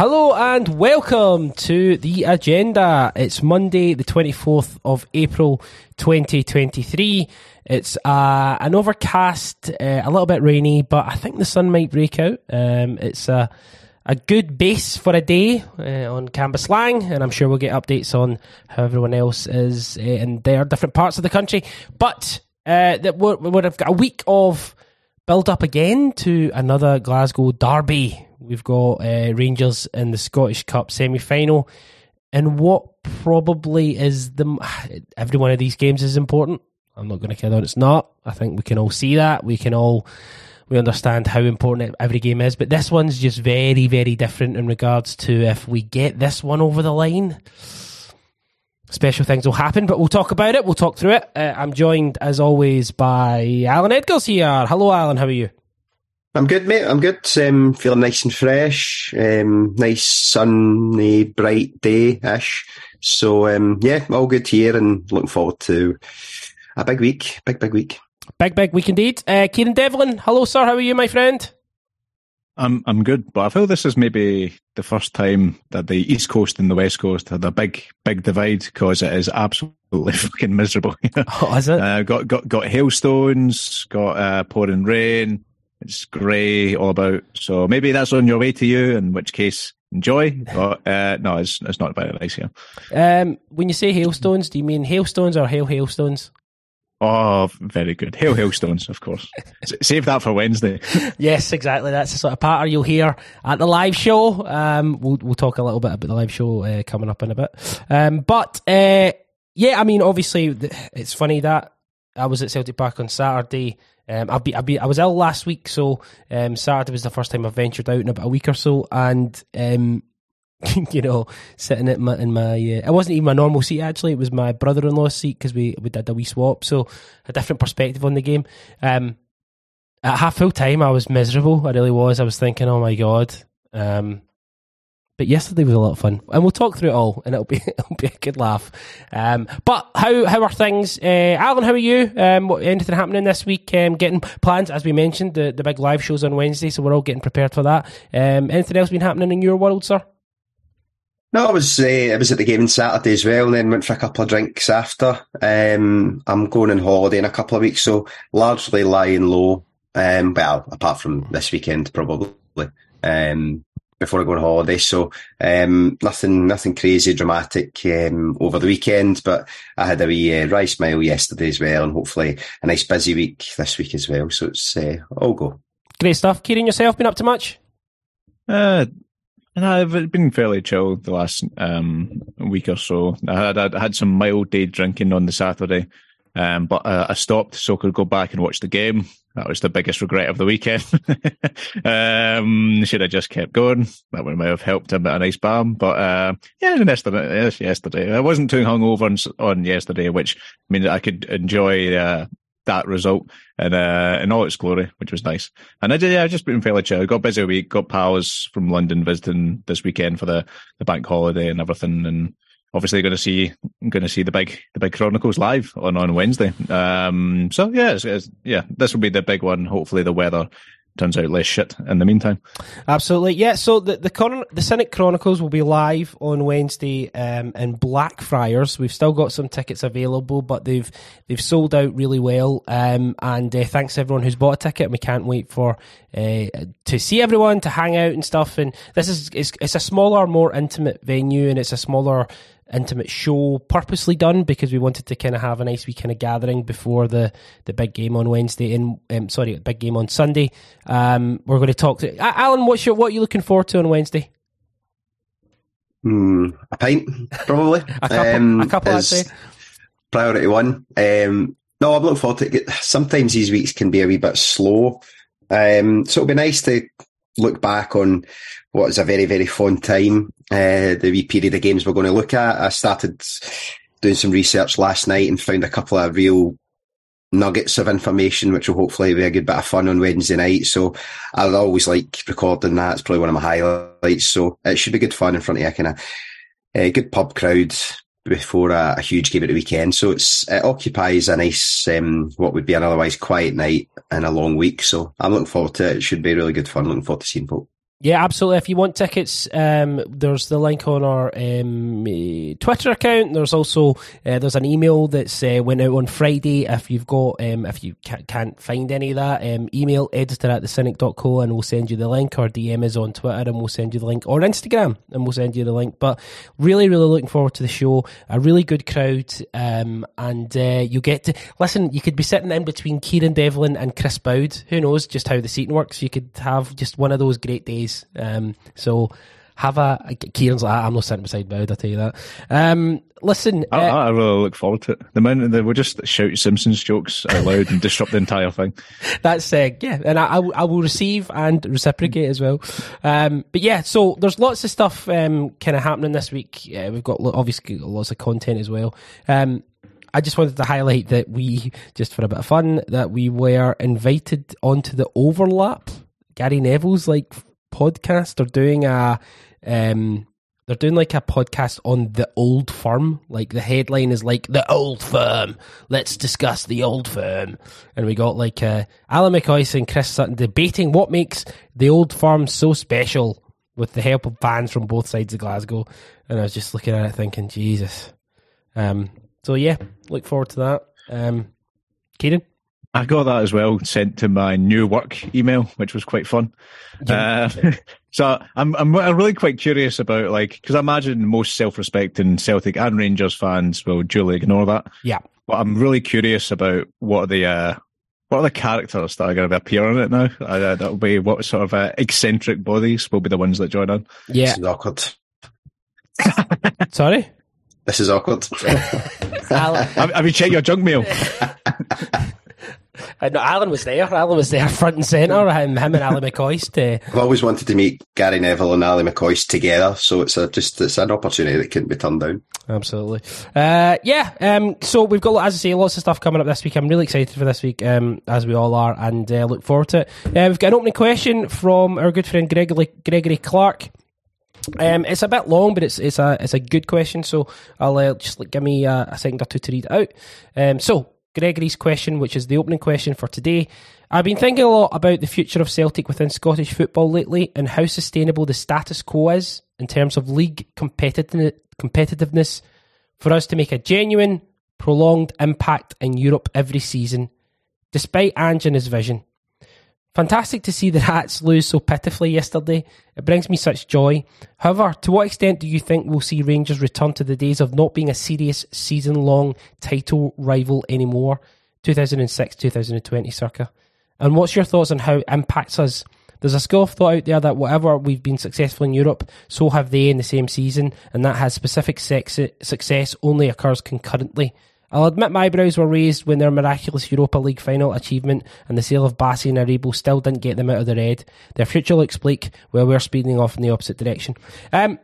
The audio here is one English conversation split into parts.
Hello and welcome to the agenda. It's Monday, the 24th of April 2023. It's uh, an overcast, uh, a little bit rainy, but I think the sun might break out. Um, it's a, a good base for a day uh, on Cambuslang, and I'm sure we'll get updates on how everyone else is uh, in their different parts of the country. But uh, that we would have got a week of build up again to another Glasgow derby We've got uh, Rangers in the Scottish Cup semi final. And what probably is the. Every one of these games is important. I'm not going to kid on it's not. I think we can all see that. We can all. We understand how important every game is, but this one's just very, very different in regards to if we get this one over the line special things will happen, but we'll talk about it. We'll talk through it. Uh, I'm joined, as always, by Alan Edgars here. Hello, Alan. How are you? I'm good, mate. I'm good. Um, feeling nice and fresh. Um, nice sunny, bright day ish. So um, yeah, all good here, and looking forward to a big week. Big, big week. Big, big week indeed. Uh, Kieran Devlin, hello, sir. How are you, my friend? I'm I'm good, but I feel this is maybe the first time that the East Coast and the West Coast had a big big divide because it is absolutely fucking miserable. oh, is it? Uh, got got got hailstones, got uh, pouring rain it's grey all about. So maybe that's on your way to you, in which case enjoy. But uh, no, it's it's not very nice here. Um, when you say hailstones, do you mean hailstones or hail hailstones? Oh, very good. Hail hailstones, of course. Save that for Wednesday. yes, exactly. That's the sort of patter you'll hear at the live show. Um, we'll we'll talk a little bit about the live show uh, coming up in a bit. Um, but uh, yeah, I mean, obviously, it's funny that I was at Celtic Park on Saturday um, I've been, I've been, I was ill last week, so um, Saturday was the first time I ventured out in about a week or so, and um, you know, sitting at my, in my, uh, it wasn't even my normal seat actually. It was my brother-in-law's seat because we we did a wee swap, so a different perspective on the game. Um, at half full time, I was miserable. I really was. I was thinking, oh my god. Um, but yesterday was a lot of fun, and we'll talk through it all, and it'll be it'll be a good laugh. Um, but how how are things, uh, Alan? How are you? Um, what, anything happening this week? Um, getting plans, as we mentioned, the the big live shows on Wednesday, so we're all getting prepared for that. Um, anything else been happening in your world, sir? No, I was uh, I was at the game on Saturday as well, and then went for a couple of drinks after. Um, I'm going on holiday in a couple of weeks, so largely lying low. Um, well, apart from this weekend, probably. Um, before I go on holiday. So um, nothing, nothing crazy dramatic um, over the weekend, but I had a wee uh, rice mile yesterday as well, and hopefully a nice busy week this week as well. So it's uh, all go. Great stuff. Kieran, yourself been up to much? Uh, and I've been fairly chill the last um, week or so. I had, I had some mild day drinking on the Saturday, um, but uh, I stopped so I could go back and watch the game. That was the biggest regret of the weekend. um, should have just kept going. That would have helped a bit of nice balm. But uh, yeah, yesterday, yesterday, I wasn't too hungover on, on yesterday, which means I could enjoy uh, that result in, uh, in all its glory, which was nice. And I did, yeah, I just been fairly chill. Got busy week. Got pals from London visiting this weekend for the, the bank holiday and everything, and obviously going to see going to see the big the big Chronicles live on on Wednesday. Um, so yeah, it's, it's, yeah, this will be the big one. Hopefully, the weather turns out less shit in the meantime. Absolutely, yeah. So the the, the Cynic Chronicles will be live on Wednesday um, in Blackfriars. We've still got some tickets available, but they've they've sold out really well. Um, and uh, thanks everyone who's bought a ticket. We can't wait for uh, to see everyone to hang out and stuff. And this is it's, it's a smaller, more intimate venue, and it's a smaller intimate show purposely done because we wanted to kind of have a nice wee kind of gathering before the, the big game on Wednesday and um, sorry, big game on Sunday. Um, we're going to talk to Alan. What's your, what are you looking forward to on Wednesday? Mm, a pint, probably. a couple, um, a couple I'd say. Priority one. Um, no, I'm looking forward to it. Sometimes these weeks can be a wee bit slow. Um, so it'll be nice to look back on what was a very, very fun time, uh, the wee period of games we're going to look at. I started doing some research last night and found a couple of real nuggets of information, which will hopefully be a good bit of fun on Wednesday night. So I always like recording that. It's probably one of my highlights. So it should be good fun in front of a kind of a good pub crowd before a, a, huge game at the weekend. So it's it occupies a nice um, what would be an otherwise quiet night and a long week. So I'm looking forward to it. It should be really good fun. Looking forward to seeing folk. Yeah, absolutely. If you want tickets, um, there's the link on our um, Twitter account. There's also uh, there's an email that's uh, went out on Friday. If you've got um, if you can't, can't find any of that, um, email editor at thecynic.co and we'll send you the link. Or DM is on Twitter and we'll send you the link, or Instagram and we'll send you the link. But really, really looking forward to the show. A really good crowd, um, and uh, you get to listen. You could be sitting in between Kieran Devlin and Chris Bowd. Who knows just how the seating works? You could have just one of those great days. Um, so have a Kieran's like I'm not sitting beside Boud. I tell you that. Um, listen, I, uh, I really look forward to it. The minute they will just shout Simpsons jokes out loud and disrupt the entire thing. that's uh, yeah, and I, I, will- I will receive and reciprocate as well. Um, but yeah, so there's lots of stuff um, kind of happening this week. Uh, we've got obviously lots of content as well. Um, I just wanted to highlight that we, just for a bit of fun, that we were invited onto the overlap. Gary Neville's like podcast. They're doing a, um, they're doing like a podcast on the old firm. Like the headline is like the old firm. Let's discuss the old firm. And we got like uh, Ally McCoist and Chris Sutton debating what makes the old firm so special with the help of fans from both sides of Glasgow. And I was just looking at it thinking, Jesus. Um, so yeah, look forward to that. Um, Kieran? I got that as well sent to my new work email, which was quite fun. Uh, so I'm I'm really quite curious about like because I imagine most self-respecting Celtic and Rangers fans will duly ignore that. Yeah. But I'm really curious about what are the uh, what are the characters that are going to appear on it now. Uh, that'll be what sort of uh, eccentric bodies will be the ones that join on. Yeah. This is awkward. Sorry? This is awkward. Have, have you checked your junk mail? Uh, no, Alan was there. Alan was there front and centre. Him, him and Ally McCoist. Uh, I've always wanted to meet Gary Neville and Ally McCoist together, so it's a just it's an opportunity that couldn't be turned down. Absolutely. Uh, yeah. Um, so we've got, as I say, lots of stuff coming up this week. I'm really excited for this week, um, as we all are, and uh, look forward to it. Uh, we've got an opening question from our good friend Gregory, Gregory Clark. Um, it's a bit long, but it's it's a it's a good question. So I'll uh, just like, give me a, a second or two to read it out. Um, so Gregory's question, which is the opening question for today. I've been thinking a lot about the future of Celtic within Scottish football lately, and how sustainable the status quo is in terms of league competitiveness for us to make a genuine, prolonged impact in Europe every season, despite Ange and his vision. Fantastic to see the Hats lose so pitifully yesterday. It brings me such joy. However, to what extent do you think we'll see Rangers return to the days of not being a serious season long title rival anymore? 2006 2020 circa. And what's your thoughts on how it impacts us? There's a school of thought out there that whatever we've been successful in Europe, so have they in the same season, and that has specific sex- success only occurs concurrently. I'll admit my eyebrows were raised when their miraculous Europa League final achievement and the sale of Bassey and Aribo still didn't get them out of the red. Their future looks bleak while we're speeding off in the opposite direction. Um,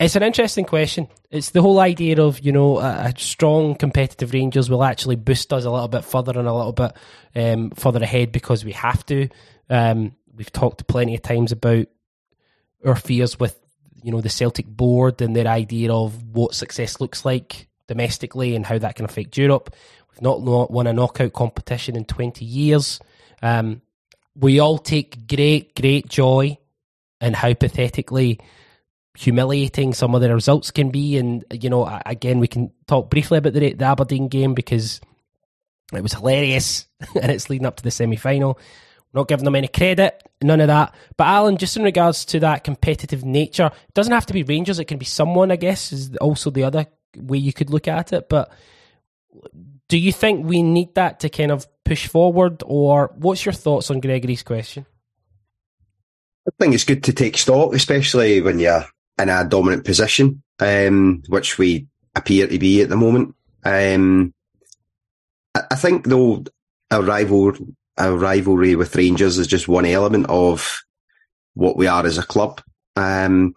it's an interesting question. It's the whole idea of, you know, a, a strong competitive Rangers will actually boost us a little bit further and a little bit um, further ahead because we have to. Um, we've talked plenty of times about our fears with, you know, the Celtic board and their idea of what success looks like domestically and how that can affect Europe. We've not won a knockout competition in 20 years. Um, we all take great, great joy in how pathetically humiliating some of the results can be. And, you know, again, we can talk briefly about the, the Aberdeen game because it was hilarious and it's leading up to the semi final. Not giving them any credit, none of that. But Alan, just in regards to that competitive nature, it doesn't have to be Rangers, it can be someone, I guess, is also the other way you could look at it. But do you think we need that to kind of push forward, or what's your thoughts on Gregory's question? I think it's good to take stock, especially when you're in a dominant position, um, which we appear to be at the moment. Um, I, think though our rival our rivalry with Rangers is just one element of what we are as a club. Um,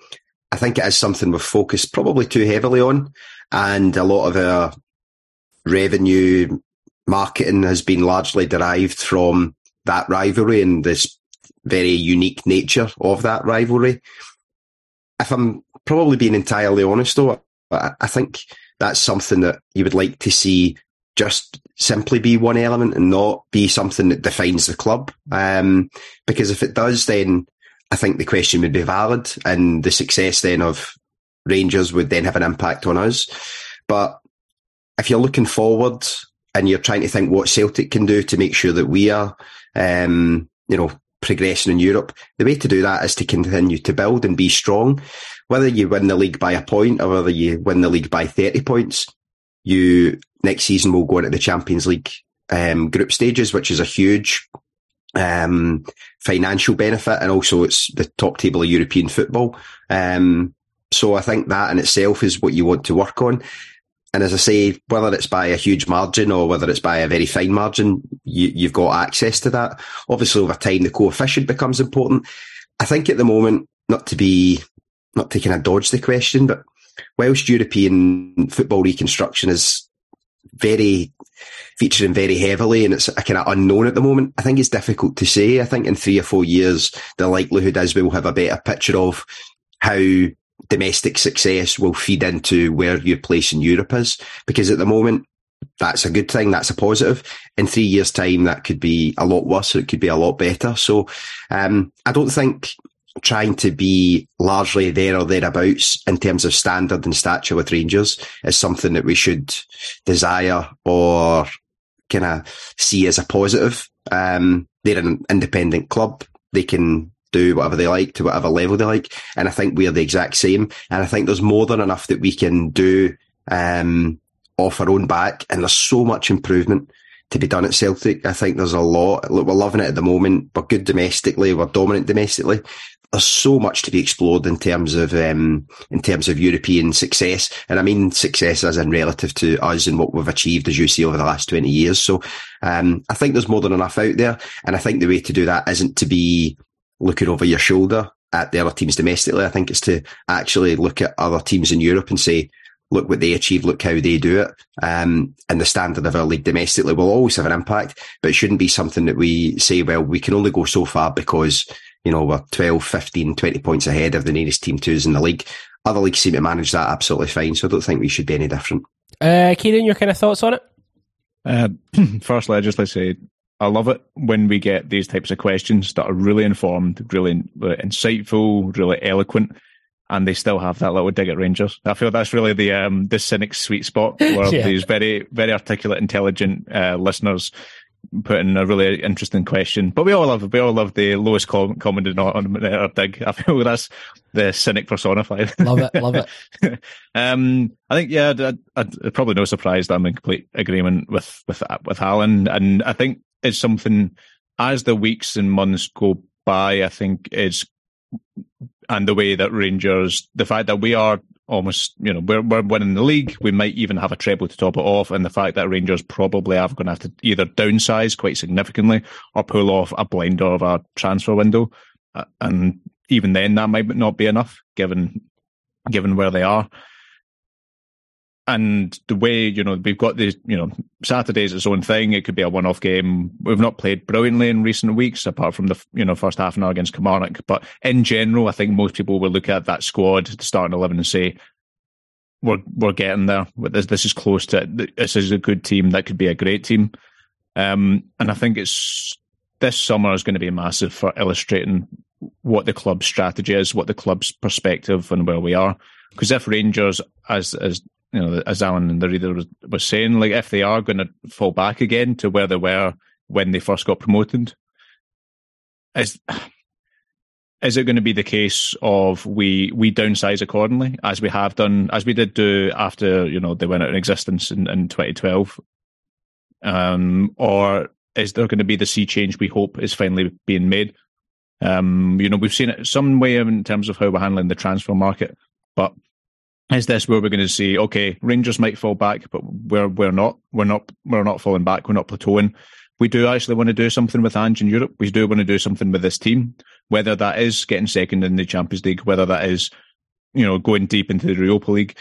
I think it is something we've focused probably too heavily on, and a lot of our revenue marketing has been largely derived from that rivalry and this very unique nature of that rivalry. If I'm probably being entirely honest though, I think that's something that you would like to see just simply be one element and not be something that defines the club. Um, because if it does, then I think the question would be valid, and the success then of Rangers would then have an impact on us. But if you're looking forward and you're trying to think what Celtic can do to make sure that we are, um, you know, progressing in Europe, the way to do that is to continue to build and be strong. Whether you win the league by a point or whether you win the league by 30 points, you next season will go into the Champions League um, group stages, which is a huge um, financial benefit, and also it's the top table of European football. Um, so I think that in itself is what you want to work on. And as I say, whether it's by a huge margin or whether it's by a very fine margin, you, have got access to that. Obviously, over time, the coefficient becomes important. I think at the moment, not to be, not to kind of dodge the question, but whilst European football reconstruction is very featuring very heavily and it's a kind of unknown at the moment. I think it's difficult to say. I think in three or four years, the likelihood is we'll have a better picture of how domestic success will feed into where your place in Europe is. Because at the moment, that's a good thing. That's a positive. In three years' time, that could be a lot worse or it could be a lot better. So, um, I don't think trying to be largely there or thereabouts in terms of standard and stature with Rangers is something that we should desire or kind of see as a positive. Um, they're an independent club. They can do whatever they like to whatever level they like. And I think we're the exact same. And I think there's more than enough that we can do, um, off our own back. And there's so much improvement to be done at Celtic. I think there's a lot. Look, we're loving it at the moment. We're good domestically. We're dominant domestically there's so much to be explored in terms of um, in terms of European success, and I mean success as in relative to us and what we've achieved, as you see over the last twenty years. So um, I think there's more than enough out there, and I think the way to do that isn't to be looking over your shoulder at the other teams domestically. I think it's to actually look at other teams in Europe and say, look what they achieve, look how they do it. Um, and the standard of our league domestically will always have an impact, but it shouldn't be something that we say, well, we can only go so far because you know, we're 12, 15, 20 points ahead of the nearest team twos in the league. Other leagues seem to manage that absolutely fine, so I don't think we should be any different. Uh, Kieran, your kind of thoughts on it? Uh, firstly, I just like to say I love it when we get these types of questions that are really informed, really insightful, really eloquent, and they still have that little dig at Rangers. I feel that's really the um, the cynic sweet spot where yeah. these very very articulate, intelligent uh, listeners put in a really interesting question. But we all love we all love the lowest common, common denominator dig. I feel that's the cynic personified. Love it, love it. um, I think yeah, I, I, probably no surprise that I'm in complete agreement with with with Alan, and I think it's something as the weeks and months go by. I think it's and the way that Rangers, the fact that we are almost, you know, we're, we're winning the league. We might even have a treble to top it off. And the fact that Rangers probably are going to have to either downsize quite significantly or pull off a blinder of a transfer window. Uh, and even then, that might not be enough given, given where they are. And the way, you know, we've got the you know, Saturday's its own thing. It could be a one off game. We've not played brilliantly in recent weeks, apart from the, you know, first half an hour against Kilmarnock. But in general, I think most people will look at that squad, the starting 11 and say, we're, we're getting there. This, this is close to. This is a good team. That could be a great team. Um, and I think it's, this summer is going to be massive for illustrating what the club's strategy is, what the club's perspective and where we are. Because if Rangers, as as you know, as Alan and the reader was, was saying, like if they are going to fall back again to where they were when they first got promoted, is is it going to be the case of we we downsize accordingly as we have done as we did do after you know they went out in existence in, in 2012, um, or is there going to be the sea change we hope is finally being made? Um, you know, we've seen it some way in terms of how we're handling the transfer market, but is this where we're going to see okay rangers might fall back but we're we're not we're not we're not falling back we're not plateauing we do actually want to do something with Ange in Europe. We do want to do something with this team, whether that is getting second in the Champions League, whether that is, you know, going deep into the Europa League.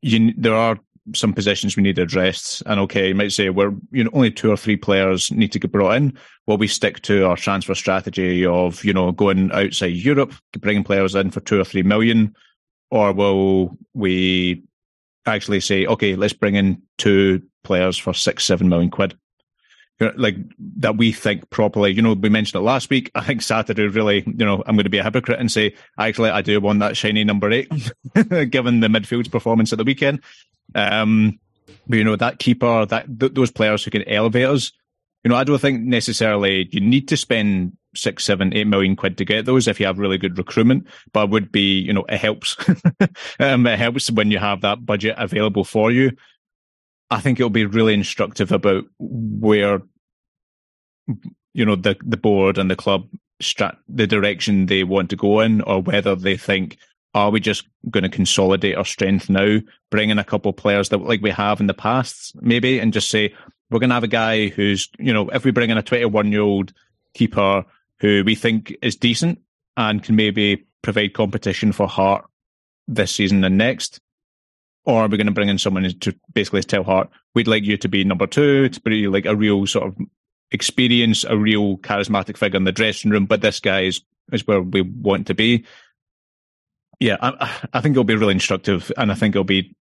You, there are some positions we need addressed. And okay, you might say we're, you know, only two or three players need to get brought in. Well, we stick to our transfer strategy of, you know, going outside Europe, bringing players in for two or three million, or will we actually say, okay, let's bring in two players for six, seven million quid? like that we think properly. You know, we mentioned it last week. I think Saturday really, you know, I'm going to be a hypocrite and say, actually, I do want that shiny number eight, given the midfield's performance at the weekend. Um, but you know, that keeper, that th- those players who can elevate us. You know, I don't think necessarily you need to spend six, seven, eight million quid to get those if you have really good recruitment. But it would be, you know, it helps. um, it helps when you have that budget available for you. I think it'll be really instructive about where you know the the board and the club strat the direction they want to go in, or whether they think are we just going to consolidate our strength now, bring in a couple of players that like we have in the past, maybe, and just say we're going to have a guy who's you know if we bring in a 21 year old keeper who we think is decent and can maybe provide competition for Hart this season and next, or are we going to bring in someone to basically tell Hart, we'd like you to be number two, to be like a real sort of experience, a real charismatic figure in the dressing room, but this guy is, is where we want to be. Yeah, I, I think it'll be really instructive, and I think it'll be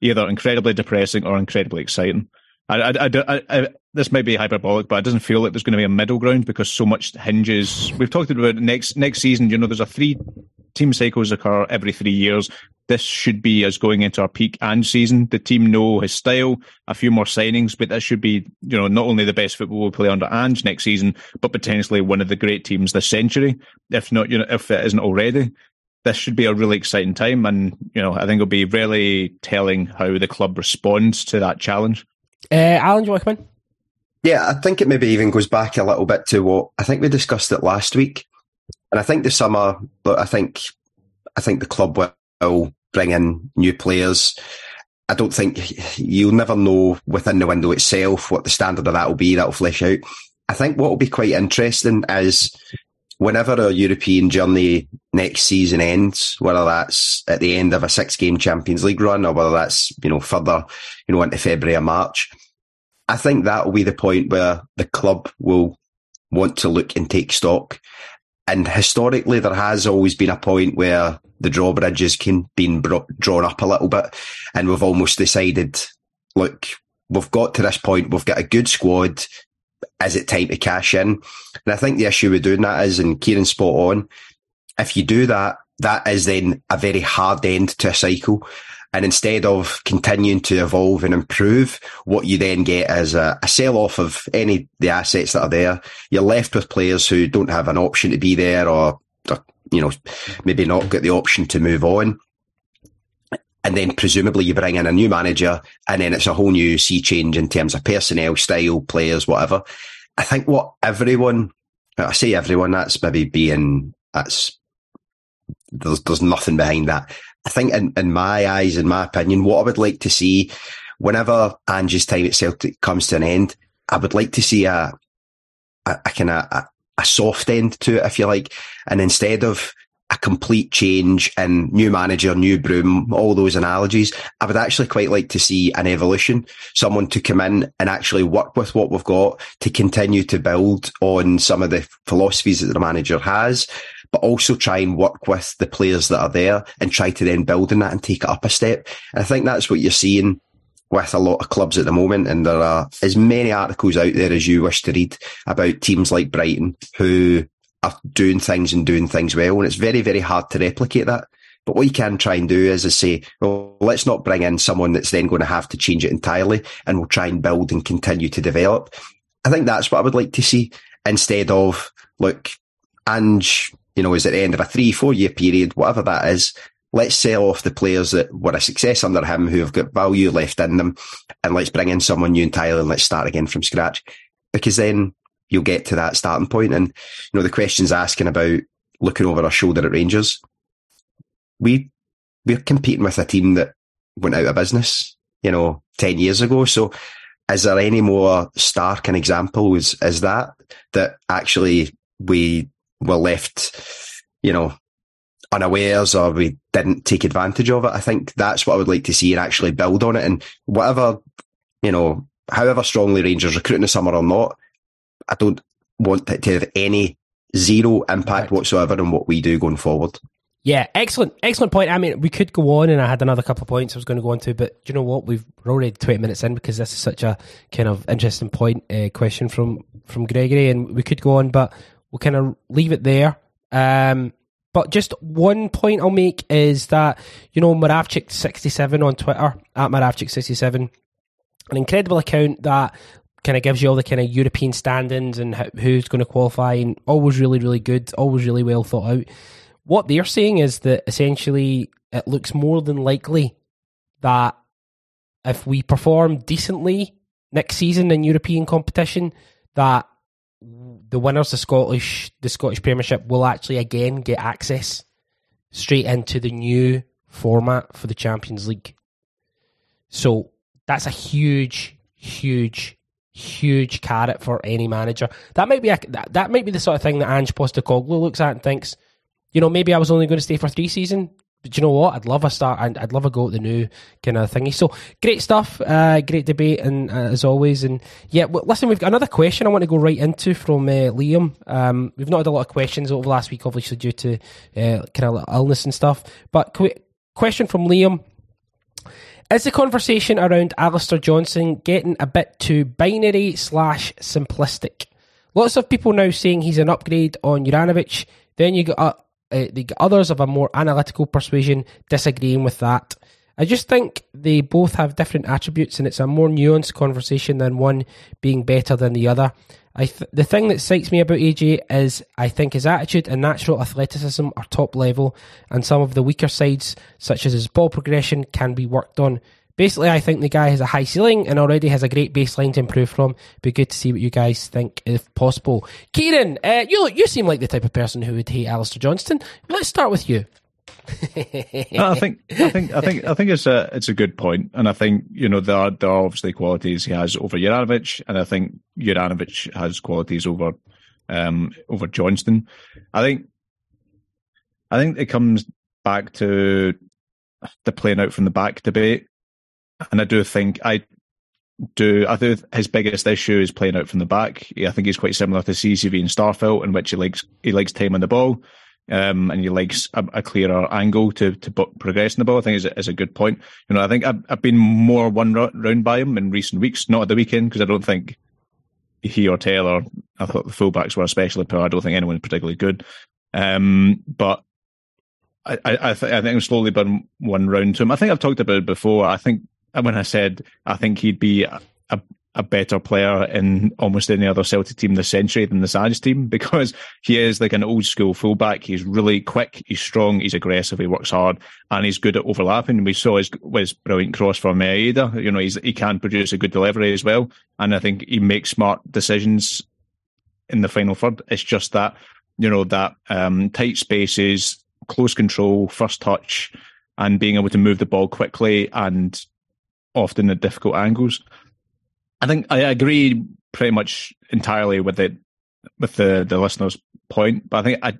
either incredibly depressing or incredibly exciting. I, I, I, this might be hyperbolic, but it doesn't feel like there's going to be a middle ground because so much hinges. We've talked about next next season. You know, there's a three team cycles occur every three years this should be us going into our peak and season. The team know his style, a few more signings, but this should be, you know, not only the best football we'll play under Ange next season, but potentially one of the great teams this century, if not, you know, if it isn't already. This should be a really exciting time, and you know, I think it'll be really telling how the club responds to that challenge. Uh, Alan, do you want to come in? Yeah, I think it maybe even goes back a little bit to what I think we discussed it last week, and I think the summer, but I think I think the club will bring in new players. I don't think you'll never know within the window itself what the standard of that will be. That'll flesh out. I think what will be quite interesting is whenever a European journey next season ends, whether that's at the end of a six game Champions League run or whether that's, you know, further, you know, into February or March, I think that will be the point where the club will want to look and take stock. And historically, there has always been a point where the drawbridges can been brought, drawn up a little bit, and we've almost decided, look, we've got to this point, we've got a good squad. Is it time to cash in? And I think the issue with doing that is, and Kieran spot on, if you do that, that is then a very hard end to a cycle. And instead of continuing to evolve and improve, what you then get is a, a sell off of any the assets that are there. You're left with players who don't have an option to be there or you know, maybe not get the option to move on. And then presumably you bring in a new manager and then it's a whole new sea change in terms of personnel, style, players, whatever. I think what everyone, I say everyone, that's maybe being, that's, there's, there's nothing behind that. I think in, in my eyes, in my opinion, what I would like to see whenever Ange's time at Celtic comes to an end, I would like to see a, a, a kind of a, a soft end to it, if you like. And instead of a complete change and new manager, new broom, all those analogies, I would actually quite like to see an evolution, someone to come in and actually work with what we've got to continue to build on some of the philosophies that the manager has, but also try and work with the players that are there and try to then build on that and take it up a step. And I think that's what you're seeing with a lot of clubs at the moment, and there are as many articles out there as you wish to read about teams like Brighton who are doing things and doing things well, and it's very, very hard to replicate that. But what you can try and do is, is say, well, let's not bring in someone that's then going to have to change it entirely, and we'll try and build and continue to develop. I think that's what I would like to see instead of look, Ange, you know, is at the end of a three, four year period, whatever that is, let's sell off the players that were a success under him who have got value left in them and let's bring in someone new entirely and let's start again from scratch. Because then you'll get to that starting point. And, you know, the questions asking about looking over our shoulder at Rangers. We, we're competing with a team that went out of business, you know, 10 years ago. So is there any more stark an example is, is that, that actually we were left, you know, unawares or we didn't take advantage of it. I think that's what I would like to see and actually build on it. And whatever, you know, however strongly Rangers recruit in the summer or not, I don't want it to have any zero impact whatsoever on what we do going forward. Yeah, excellent, excellent point. I mean, we could go on, and I had another couple of points I was going to go on to, but do you know what? We've already twenty minutes in because this is such a kind of interesting point uh, question from from Gregory, and we could go on, but we'll kind of leave it there. Um, but just one point I'll make is that you know Moravchik sixty seven on Twitter at Moravchik sixty seven, an incredible account that kind of gives you all the kind of European standings and who's going to qualify, and always really really good, always really well thought out what they're saying is that essentially it looks more than likely that if we perform decently next season in European competition, that the winners of Scottish the Scottish Premiership will actually again get access straight into the new format for the Champions League. So that's a huge, huge, huge carrot for any manager. That might be a, that, that might be the sort of thing that Ange Postecoglou looks at and thinks, you know, maybe I was only going to stay for three season. But you know what? I'd love a start. I'd, I'd love a go at the new kind of thingy. So great stuff, uh, great debate, and uh, as always, and yeah. Well, listen, we've got another question I want to go right into from uh, Liam. Um, we've not had a lot of questions over the last week, obviously due to uh, kind of illness and stuff. But qu- question from Liam: Is the conversation around Alistair Johnston getting a bit too binary slash simplistic? Lots of people now saying he's an upgrade on Juranovic. Then you got uh, the others of a more analytical persuasion disagreeing with that. I just think they both have different attributes, and it's a more nuanced conversation than one being better than the other. I th- the thing that excites me about AJ is I think his attitude and natural athleticism are top level, and some of the weaker sides, such as his ball progression, can be worked on. Basically, I think the guy has a high ceiling and already has a great baseline to improve from. Be good to see what you guys think, if possible. Kieran, uh, you you seem like the type of person who would hate Alistair Johnston. Let's start with you. I think I think I think I think it's a it's a good point, and I think you know there are there are obviously qualities he has over Juranovic, and I think Juranovic has qualities over um, over Johnston. I think I think it comes back to the playing out from the back debate and I do think I do. I think his biggest issue is playing out from the back. I think he's quite similar to CCV and Starfelt, in which he likes he likes time on the ball, um, and he likes a, a, clearer angle to to progress in the ball. I think is is a good point. You know, I think I've, I've been more won round by him in recent weeks, not at the weekend, because I don't think he or Taylor. I thought the fullbacks were especially poor. I don't think anyone particularly good. Um, but I, I, th- I think I'm slowly been one round to him. I think I've talked about it before. I think when I said I think he'd be a, a, a better player in almost any other Celtic team this century than the Sands team because he is like an old school fullback. He's really quick, he's strong, he's aggressive, he works hard, and he's good at overlapping. We saw his, his brilliant cross from Maeda. You know, he can produce a good delivery as well, and I think he makes smart decisions in the final third. It's just that you know that um, tight spaces, close control, first touch, and being able to move the ball quickly and often at difficult angles. I think I agree pretty much entirely with it with the the listener's point, but I think I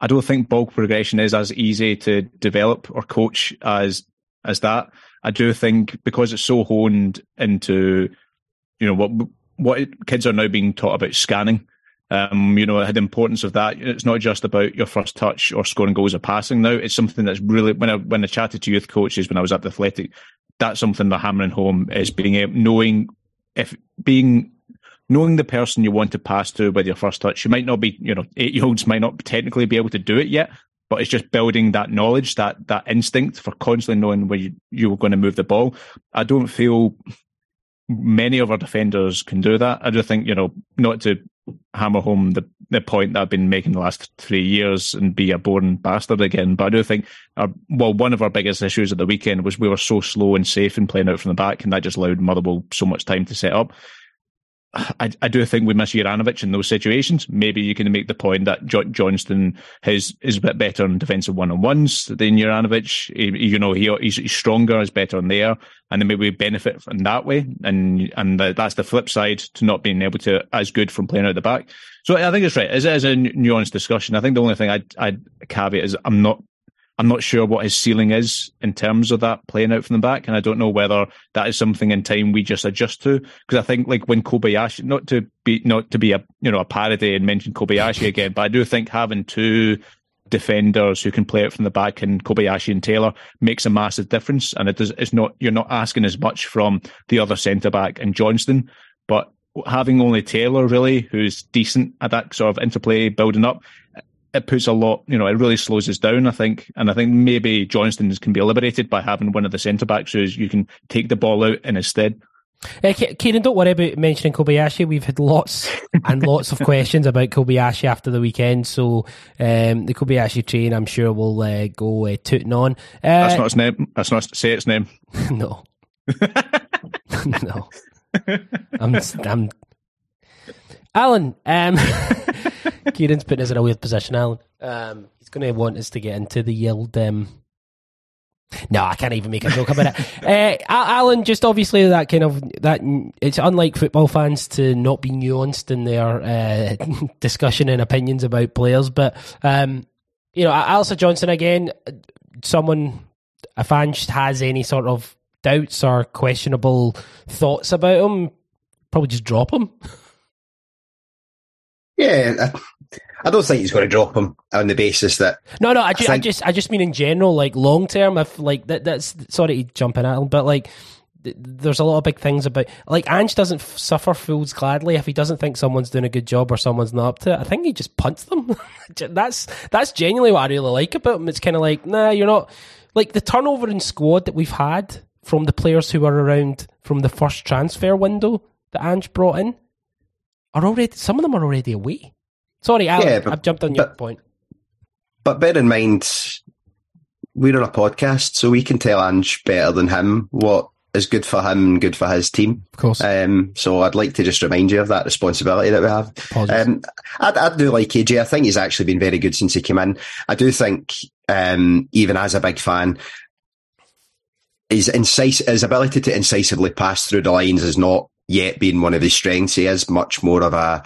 I don't think ball progression is as easy to develop or coach as as that. I do think because it's so honed into you know what what kids are now being taught about scanning. Um, you know, the importance of that. It's not just about your first touch or scoring goals or passing. Now, it's something that's really when I when I chatted to youth coaches when I was at the Athletic, that's something they're hammering home is being able, knowing if being knowing the person you want to pass to with your first touch. You might not be, you know, eight year olds might not technically be able to do it yet, but it's just building that knowledge, that that instinct for constantly knowing where you, you were going to move the ball. I don't feel many of our defenders can do that. I do think, you know, not to hammer home the, the point that I've been making the last three years and be a born bastard again. But I do think, our, well, one of our biggest issues at the weekend was we were so slow and safe in playing out from the back, and that just allowed Motherwell so much time to set up. I, I do think we miss Juranovic in those situations. Maybe you can make the point that jo- Johnston has, is a bit better in defensive one on ones than Juranovic. you know, he, he's, he's, stronger, is better in there, and then maybe we benefit from that way. And and the, that's the flip side to not being able to as good from playing out the back. So I think it's right. As, as a nuanced discussion, I think the only thing I'd, I'd caveat is I'm not I'm not sure what his ceiling is in terms of that playing out from the back, and I don't know whether that is something in time we just adjust to. Because I think like when Kobayashi, not to be not to be a you know a parody and mention Kobayashi again, but I do think having two defenders who can play it from the back and Kobayashi and Taylor makes a massive difference. And it does, it's not, you're not asking as much from the other centre back and Johnston, but having only Taylor really, who's decent at that sort of interplay building up, it puts a lot, you know, it really slows us down, I think. And I think maybe Johnston can be liberated by having one of the centre backs who you can take the ball out in his stead. Uh, Kieran, don't worry about mentioning Kobayashi. We've had lots and lots of questions about Kobayashi after the weekend. So um, the Kobayashi train, I'm sure, will uh, go uh, tooting on. Uh, That's not its name. That's not say its name. no, no. I'm, I'm Alan. Um, Kieran's putting us in a weird position, Alan. Um, he's going to want us to get into the yield. Um, no, I can't even make a joke about it. Uh, Alan, just obviously that kind of that it's unlike football fans to not be nuanced in their uh, discussion and opinions about players, but um, you know, Alistair Johnston again, someone a fan has any sort of doubts or questionable thoughts about him, probably just drop him. Yeah, I don't think he's going to drop him on the basis that. No, no, I, ju- I, think... I just, I just mean in general, like long term. If like that, that's sorry to jump in at him, but like there's a lot of big things about like Ange doesn't f- suffer fools gladly if he doesn't think someone's doing a good job or someone's not up to it. I think he just punts them. that's that's genuinely what I really like about him. It's kind of like, nah, you're not like the turnover in squad that we've had from the players who were around from the first transfer window that Ange brought in are already some of them are already away. Sorry, Alan, yeah, but, I've jumped on your but, point. But bear in mind, we're on a podcast, so we can tell Ange better than him what is good for him and good for his team. Of course. Um, so I'd like to just remind you of that responsibility that we have. Um, I, I, do like AJ. I think he's actually been very good since he came in. I do think, um, even as a big fan, his incis- his ability to incisively pass through the lines is not yet being one of his strengths. He is much more of a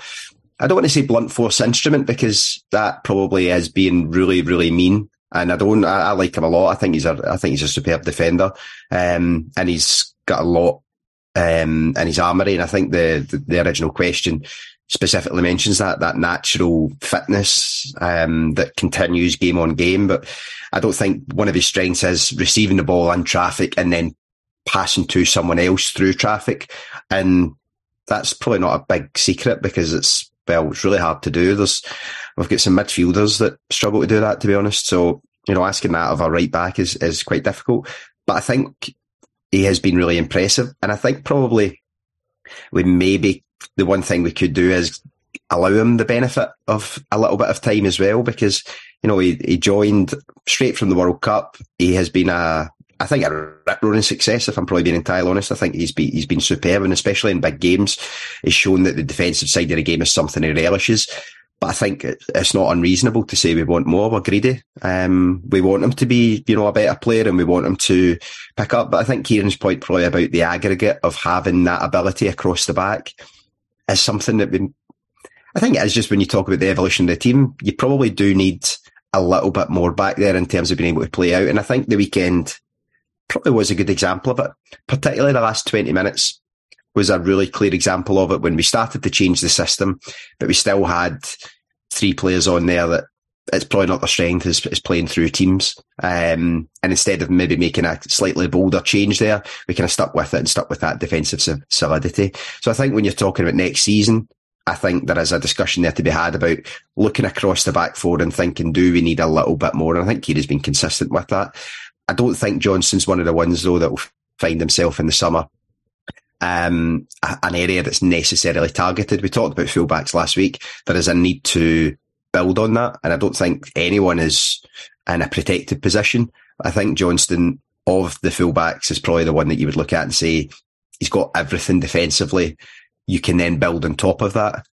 I don't want to say blunt force instrument because that probably is being really, really mean. And I don't, I, I like him a lot. I think he's a, I think he's a superb defender. Um, and he's got a lot, um, in his armory. And I think the, the, the original question specifically mentions that, that natural fitness, um, that continues game on game. But I don't think one of his strengths is receiving the ball in traffic and then passing to someone else through traffic. And that's probably not a big secret because it's well, it's really hard to do. There's, we've got some midfielders that struggle to do that, to be honest. So, you know, asking that of a right back is, is quite difficult. But I think he has been really impressive. And I think probably we maybe the one thing we could do is allow him the benefit of a little bit of time as well, because, you know, he, he joined straight from the World Cup. He has been a, I think a rip roaring success. If I'm probably being entirely honest, I think he's been he's been superb, and especially in big games, he's shown that the defensive side of the game is something he relishes. But I think it's not unreasonable to say we want more. We're greedy. Um, we want him to be, you know, a better player, and we want him to pick up. But I think Kieran's point probably about the aggregate of having that ability across the back is something that we. I think it is just when you talk about the evolution of the team, you probably do need a little bit more back there in terms of being able to play out. And I think the weekend probably was a good example of it. Particularly the last 20 minutes was a really clear example of it when we started to change the system, but we still had three players on there that it's probably not their strength is, is playing through teams. Um, and instead of maybe making a slightly bolder change there, we kind of stuck with it and stuck with that defensive solidity. So I think when you're talking about next season, I think there is a discussion there to be had about looking across the back four and thinking, do we need a little bit more? And I think Kieran's been consistent with that. I don't think Johnston's one of the ones though that will find himself in the summer um, an area that's necessarily targeted. We talked about fullbacks last week. There is a need to build on that, and I don't think anyone is in a protected position. I think Johnston of the fullbacks is probably the one that you would look at and say he's got everything defensively. You can then build on top of that.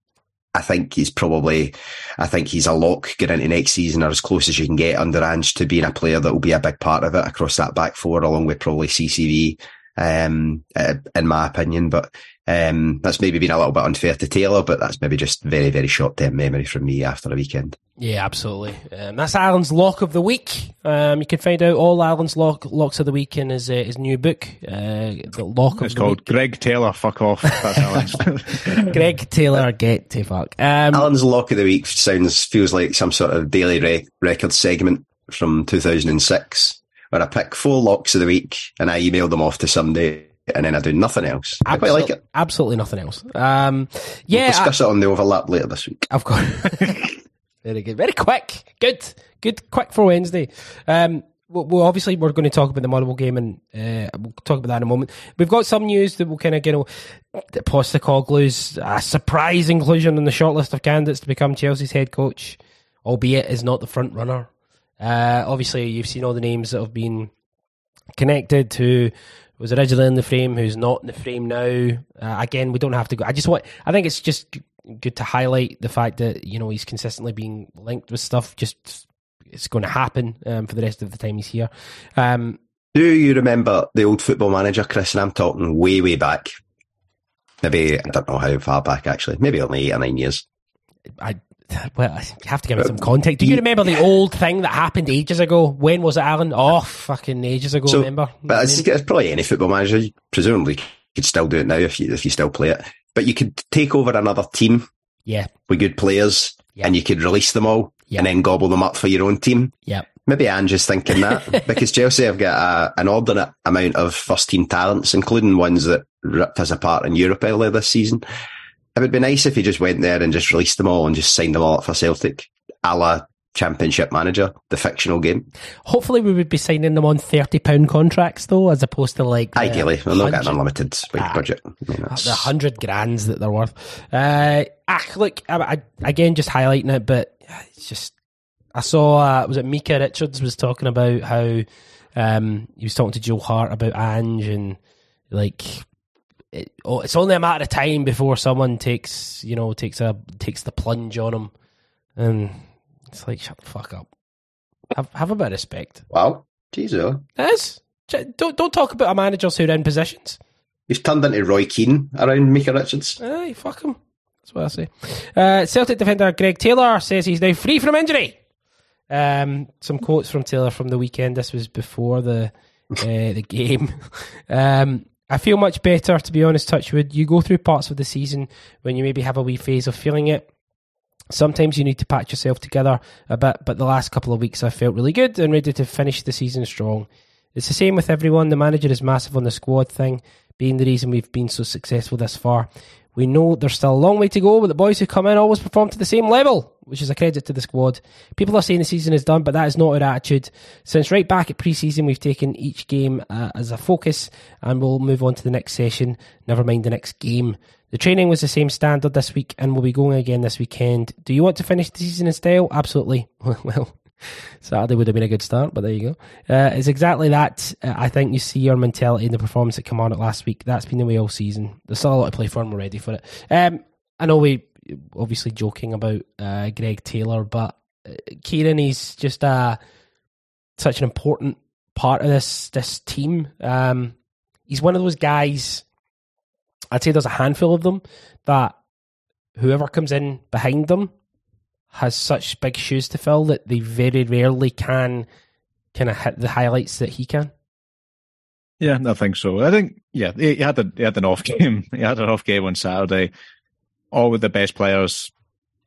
I think he's probably, I think he's a lock getting into next season or as close as you can get under Ange to being a player that will be a big part of it across that back four, along with probably CCV, um, uh, in my opinion. But Um, that's maybe been a little bit unfair to Taylor, but that's maybe just very, very short term memory from me after a weekend. Yeah, absolutely. Um, that's Alan's lock of the week. Um, you can find out all Alan's lock, locks of the week in his uh, his new book, uh, the lock It's of called the Greg Taylor. Fuck off. That's Greg Taylor, get to fuck. Um, Alan's lock of the week sounds feels like some sort of daily re- record segment from 2006, where I pick four locks of the week and I email them off to somebody, and then I do nothing else. I quite like it. Absolutely nothing else. Um, yeah, We'll discuss it on the overlap later this week. I've got very good, very quick, good, good, quick for Wednesday. Um, well, well, obviously we're going to talk about the Motherwell game, and uh, we'll talk about that in a moment. We've got some news that we'll kind of, you know, Postecoglou's a surprise inclusion in the shortlist of candidates to become Chelsea's head coach, albeit is not the front runner. Uh, obviously, you've seen all the names that have been connected to was originally in the frame, who's not in the frame now. Uh, again, we don't have to go. I just want. I think it's just good to highlight the fact that you know he's consistently being linked with stuff. Just it's going to happen um, for the rest of the time he's here. Um, Do you remember the old football manager, Chris? And I'm talking way, way back. Maybe, I don't know how far back actually, maybe only eight or nine years. I well, you have to give it uh, some context. Do you remember the old thing that happened ages ago? When was it, Allan? Oh, fucking ages ago. So, remember? But it's, it's probably any football manager. You presumably could still do it now if you, if you still play it. But you could take over another team yeah, with good players Yeah. and you could release them all Yeah. and then gobble them up for your own team. yeah, Maybe Ange is thinking that because Chelsea have got a, an ordinate amount of first team talents, including ones that ripped us apart in Europe earlier this season. It would be nice if he just went there and just released them all and just signed them all up for Celtic, a la Championship Manager, the fictional game. Hopefully, we would be signing them on thirty pound contracts though, as opposed to like Ideally, we're not getting unlimited Ah. budget. Mean, that's- the hundred grands that they're worth. Uh, ah, look, I, I, again, just highlighting it, but it's just I saw uh, was it Micah Richards was talking about how um, he was talking to Joe Hart about Ange and like it, oh, it's only a matter of time before someone takes you know takes a takes the plunge on him, and it's like shut the fuck up. Have have a bit of respect. wow. Jesus. Is. Don't don't talk about our managers who are in positions. He's turned into Roy Keane around Micah Richards. Aye, fuck him. That's what I say. Uh, Celtic defender Greg Taylor says he's now free from injury. Um, some quotes from Taylor from the weekend. This was before the uh, the game. Um, I feel much better, to be honest. Touchwood. You go through parts of the season when you maybe have a wee phase of feeling it. Sometimes you need to patch yourself together a bit, but the last couple of weeks I felt really good and ready to finish the season strong. It's the same with everyone. The manager is massive on the squad thing, being the reason we've been so successful this far. We know there's still a long way to go, but the boys who come in always perform to the same level, which is a credit to the squad. People are saying the season is done, but that is not our attitude. Since right back at pre-season, we've taken each game uh, as a focus, and we'll move on to the next session. Never mind the next game. The training was the same standard this week, and we'll be going again this weekend. Do you want to finish the season in style? Absolutely. well. Saturday would have been a good start, but there you go. Uh, it's exactly that. Uh, I think you see your mentality in the performance that came on it last week. That's been the way all season. There's still a lot to play for, and we're ready for it. Um, I know we obviously joking about uh, Greg Taylor, but uh, Kieran is just such an important part of this this team. Um, he's one of those guys. I'd say there's a handful of them that whoever comes in behind them has such big shoes to fill that they very rarely can kind of hit the highlights that he can. Yeah, I think so. I think yeah, he had a, he had an off game. He had an off game on Saturday. All of the best players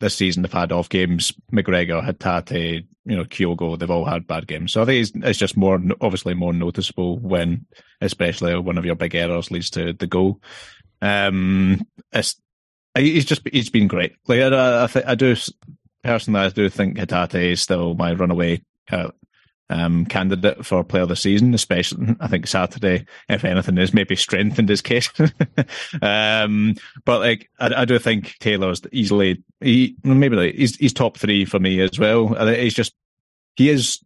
this season have had off games. McGregor, Hatate, you know, Kyogo, they've all had bad games. So I think it's, it's just more obviously more noticeable when, especially one of your big errors leads to the goal. Um, it's he's just he's been great. Like I, I, I do personally, I do think Hatate is still my runaway uh, um, candidate for player of the season, especially I think Saturday, if anything, has maybe strengthened his case. um, but like, I, I, do think Taylor's easily, he, maybe like, he's, he's top three for me as well. He's just, he is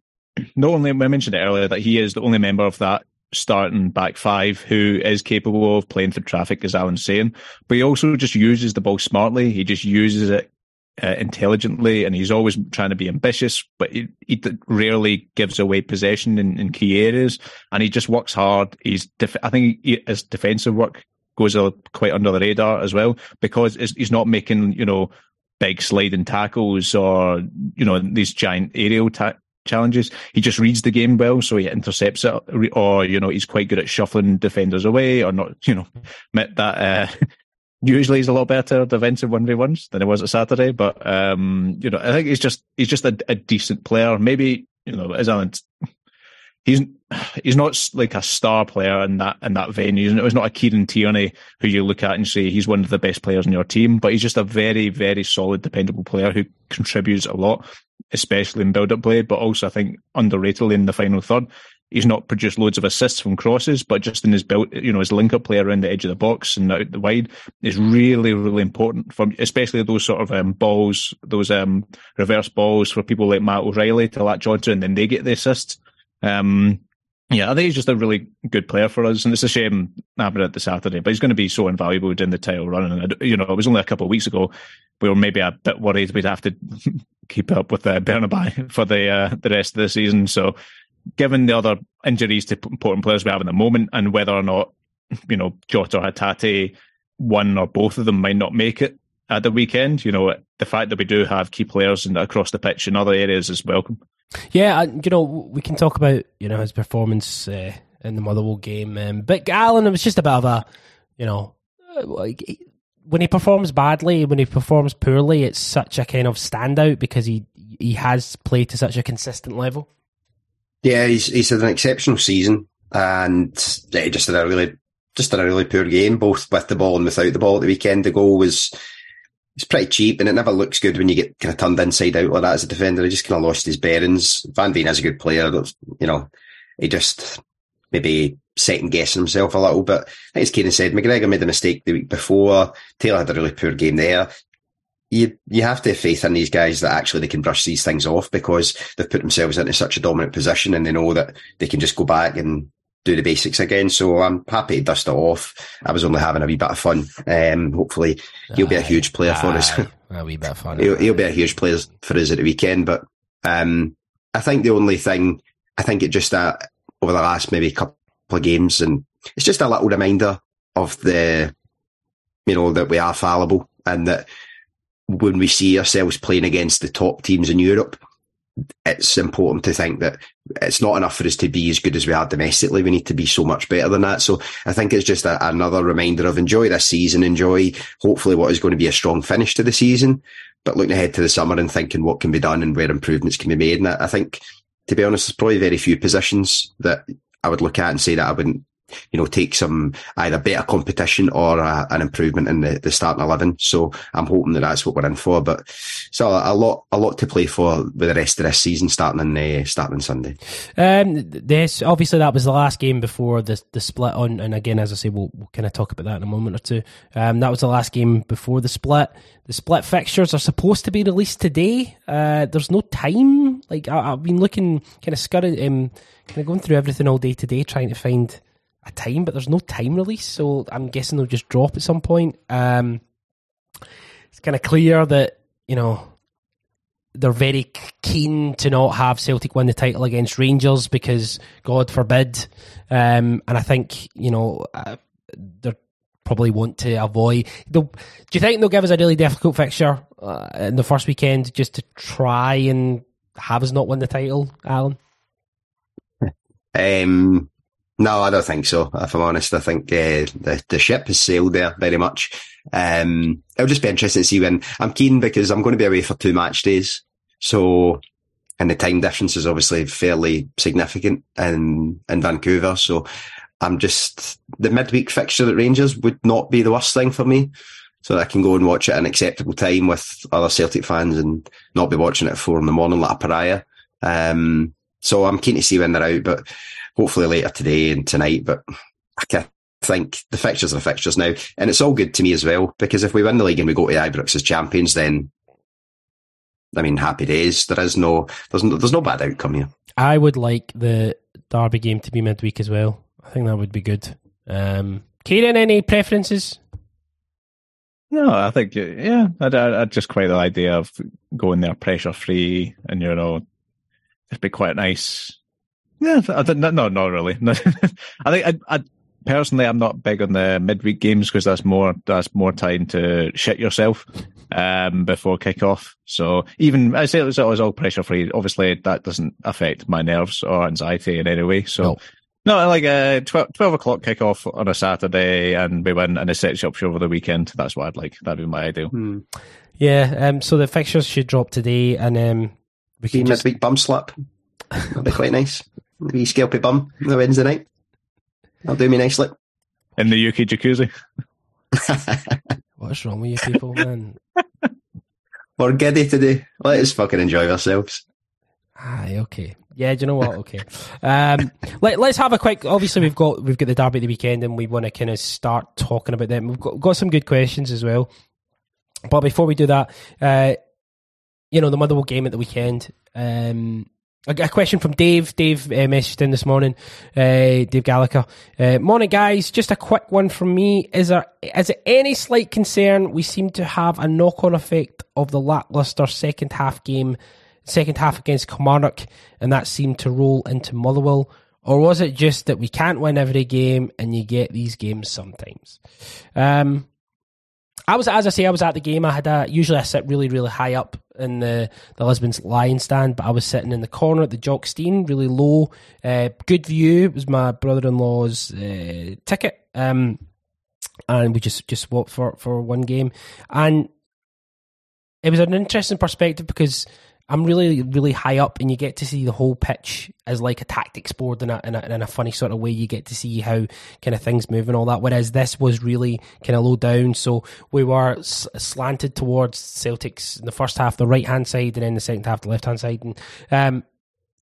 not only, I mentioned it earlier, that he is the only member of that starting back five who is capable of playing through traffic, as Allan's saying, but he also just uses the ball smartly. He just uses it uh, intelligently, and he's always trying to be ambitious, but he, he rarely gives away possession in, in, key areas. And he just works hard. He's, def- I think, he, his defensive work goes quite under the radar as well because he's not making you know big sliding tackles or you know these giant aerial challenges. He just reads the game well, so he intercepts it, or you know he's quite good at shuffling defenders away, or not. You know, met that uh, usually he's a lot better defensive one v ones than he was at Saturday. But um, you know, I think he's just he's just a, a decent player. Maybe you know, as Allan he's he's not like a star player in that in that venue. He's not a Kieran Tierney who you look at and say he's one of the best players in your team, but he's just a very very solid, dependable player who contributes a lot, especially in build up play, but also I think underratedly in the final third. He's not produced loads of assists from crosses, but just in his build, you know, his link up play around the edge of the box and out the wide is really, really important for, especially those sort of um, balls, those um, reverse balls for people like Matt O'Reilly to latch onto and then they get the assist. um, yeah, I think he's just a really good player for us, and it's a shame happening at the Saturday. But he's going to be so invaluable in the title run. And you know, it was only a couple of weeks ago we were maybe a bit worried we'd have to keep up with uh, Bernabei for the uh, the rest of the season. So, given the other injuries to important players we have in the moment, and whether or not you know Jota or Hatate, one or both of them might not make it at the weekend, you know, the fact that we do have key players in, across the pitch in other areas is welcome. Yeah, you know, we can talk about you know his performance uh, in the Motherwell game, um, but Allan, it was just a bit of a, you know, like when he performs badly, when he performs poorly, it's such a kind of standout because he he has played to such a consistent level. Yeah, he's he's had an exceptional season, and yeah, just had a really just had a really poor game, both with the ball and without the ball at the weekend. The goal was it's pretty cheap and it never looks good when you get kind of turned inside out like that as a defender. He just kind of lost his bearings. Van Veen is a good player. But, you know, he just maybe second guessing himself a little bit. As Kieran said, McGregor made a mistake the week before. Taylor had a really poor game there. You you have to have faith in these guys that actually they can brush these things off because they've put themselves into such a dominant position and they know that they can just go back and do the basics again. So I'm happy to dust it off. I was only having a wee bit of fun. Um, hopefully he'll be a huge player aye, for us. a wee bit of fun. he'll, he'll, be a huge player for us at the weekend. But um, I think the only thing, I think it just uh, over the last maybe couple of games, and it's just a little reminder of the, you know, that we are fallible and that when we see ourselves playing against the top teams in Europe, it's important to think that it's not enough for us to be as good as we are domestically. We need to be so much better than that. So I think it's just a, another reminder of enjoy this season, enjoy hopefully what is going to be a strong finish to the season, but looking ahead to the summer and thinking what can be done and where improvements can be made. And I think, to be honest, there's probably very few positions that I would look at and say that I wouldn't you know, take some either better competition or a, an improvement in the, the starting eleven. So I'm hoping that that's what we're in for. But so a, lot, a lot to play for with the rest of this season starting on uh, starting on Sunday. Um, yes, obviously that was the last game before the the split on, and again, as I say, we'll, we'll kind of talk about that in a moment or two. Um, that was the last game before the split. The split fixtures are supposed to be released today. Uh, there's no time. Like I, have been looking, kind of scurrying, um, kind of going through everything all day today, trying to find a time, but there's no time release, so I'm guessing they'll just drop at some point. Um, it's kind of clear that you know they're very keen to not have Celtic win the title against Rangers because God forbid. Um, and I think you know uh, they probably want to avoid. Do you think they'll give us a really difficult fixture uh, in the first weekend just to try and have us not win the title, Allan? Um, no, I don't think so. If I'm honest, I think uh, the the ship has sailed there very much. Um, it'll just be interesting to see when I'm keen because I'm going to be away for two match days. So, and the time difference is obviously fairly significant in in Vancouver. So, I'm just the midweek fixture at Rangers would not be the worst thing for me. So I can go and watch it at an acceptable time with other Celtic fans and not be watching it at four in the morning like a pariah. Um, so I'm keen to see when they're out, but hopefully later today and tonight. But I can think the fixtures are the fixtures now. And it's all good to me as well, because if we win the league and we go to Ibrox as champions, then I mean, happy days. There is no, there's no, there's no bad outcome here. I would like the Derby game to be midweek as well. I think that would be good. Um, Kieran, any preferences? No, I think yeah, I, I, I just quite the idea of going there pressure free, and you know, it'd be quite nice yeah, I don't, no, not really. I think I, I, personally, I'm not big on the midweek games because that's more that's more time to shit yourself um, before kickoff. So even I say it was, it was all pressure free. Obviously, that doesn't affect my nerves or anxiety in any way. So. No. No, like a 12, 12 o'clock kickoff on a Saturday and we win and it sets you up for over the weekend. That's what I'd like. That'd be my ideal. Hmm. Yeah, um, so the fixtures should drop today, and um, we Be can just midweek bum slap. That'll be quite nice. A wee scalpy bum on the Wednesday night. That'll do me nicely. In the UK jacuzzi. what's wrong with you people, man? We're giddy today. Let us fucking enjoy ourselves. Aye, okay. Yeah, do you know what? Okay. Um, let, let's have a quick. Obviously, we've got we've got the derby at the weekend, and we want to kind of start talking about them. We've got, got some good questions as well. But before we do that, uh, you know, the Motherwell game at the weekend. Um, a, question from Dave. Dave uh, messaged in this morning. Uh, Dave Gallagher. Uh, morning, guys. Just a quick one from me. Is there is it any slight concern we seem to have a knock on effect of the lackluster second half game, second half against Kilmarnock, and that seemed to roll into Motherwell? Or was it just that we can't win every game and you get these games sometimes? Um, I was, as I say, I was at the game. I had a, usually I sit really, really high up in the, the Lisbon's lion stand, but I was sitting in the corner at the Jock Stein, really low. Uh, good view. It was my brother in law's uh, ticket. Um, and we just, just swapped for, for one game. And it was an interesting perspective because I'm really, really high up, and you get to see the whole pitch as like a tactics board in a, in a, in a funny sort of way. You get to see how kind of things move and all that. Whereas this was really kind of low down, so we were s- slanted towards Celtics in the first half, the right hand side, and then the second half, the left hand side, and um,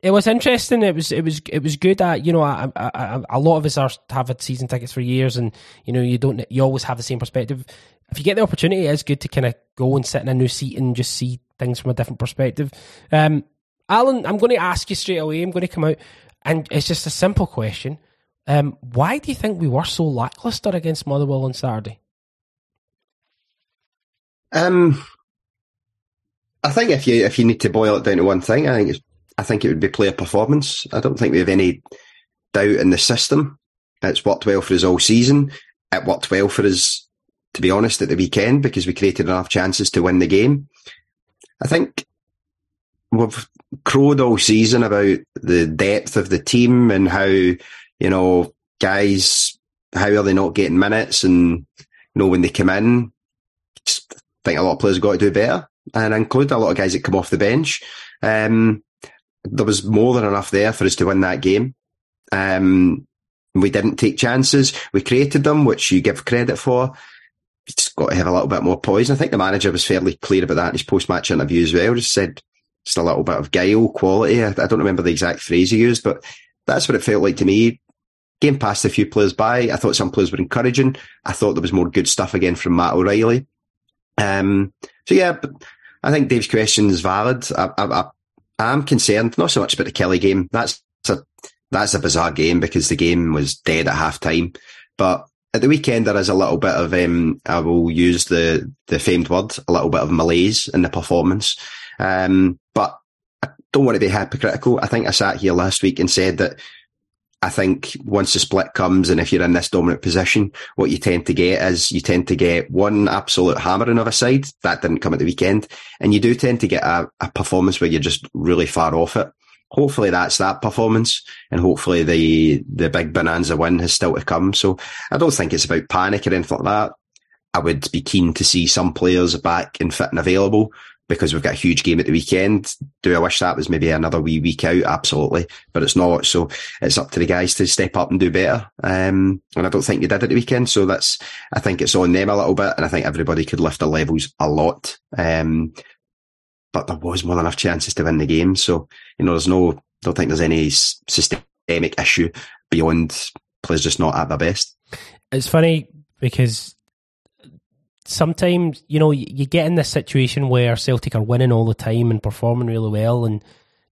it was interesting. It was it was it was good. At you know, I, I, I, a lot of us are have had season tickets for years, and you know, you don't you always have the same perspective. If you get the opportunity, it is good to kind of go and sit in a new seat and just see things from a different perspective. Um, Allan, I'm going to ask you straight away. I'm going to come out, and it's just a simple question. Um, why do you think we were so lackluster against Motherwell on Saturday? Um, I think if you if you need to boil it down to one thing, I think it's I think it would be player performance. I don't think we have any doubt in the system. It's worked well for us all season. It worked well for us, to be honest, at the weekend because we created enough chances to win the game. I think we've crowed all season about the depth of the team and how, you know, guys, how are they not getting minutes and, know, when they come in, just think a lot of players have got to do better and include a lot of guys that come off the bench. Um, there was more than enough there for us to win that game. Um, we didn't take chances. We created them, which you give credit for. Just got to have a little bit more poise. I think the manager was fairly clear about that in his post-match interview as well. Just said just a little bit of guile, quality. I, I don't remember the exact phrase he used, but that's what it felt like to me. Game passed a few players by. I thought some players were encouraging. I thought there was more good stuff again from Matt O'Reilly. Um, so yeah, I think Dave's question is valid. I, I, I am concerned, not so much about the Killie game. That's a, that's a bizarre game because the game was dead at half time. But at the weekend, there is a little bit of, um, I will use the, the famed word, a little bit of malaise in the performance. Um, but I don't want to be hypocritical. I think I sat here last week and said that I think once the split comes and if you're in this dominant position, what you tend to get is you tend to get one absolute hammering of a side. That didn't come at the weekend. And you do tend to get a, a performance where you're just really far off it. Hopefully that's that performance and hopefully the, the big bonanza win has still to come. So I don't think it's about panic or anything like that. I would be keen to see some players back and fit and available because we've got a huge game at the weekend. Do I wish that was maybe another wee week out? Absolutely. But it's not. So it's up to the guys to step up and do better. Um, and I don't think they did at the weekend. So that's, I think it's on them a little bit. And I think everybody could lift their levels a lot. Um, but there was more than enough chances to win the game. So, you know, there's no, don't think there's any systemic issue beyond players just not at their best. It's funny because sometimes you know you get in this situation where Celtic are winning all the time and performing really well, and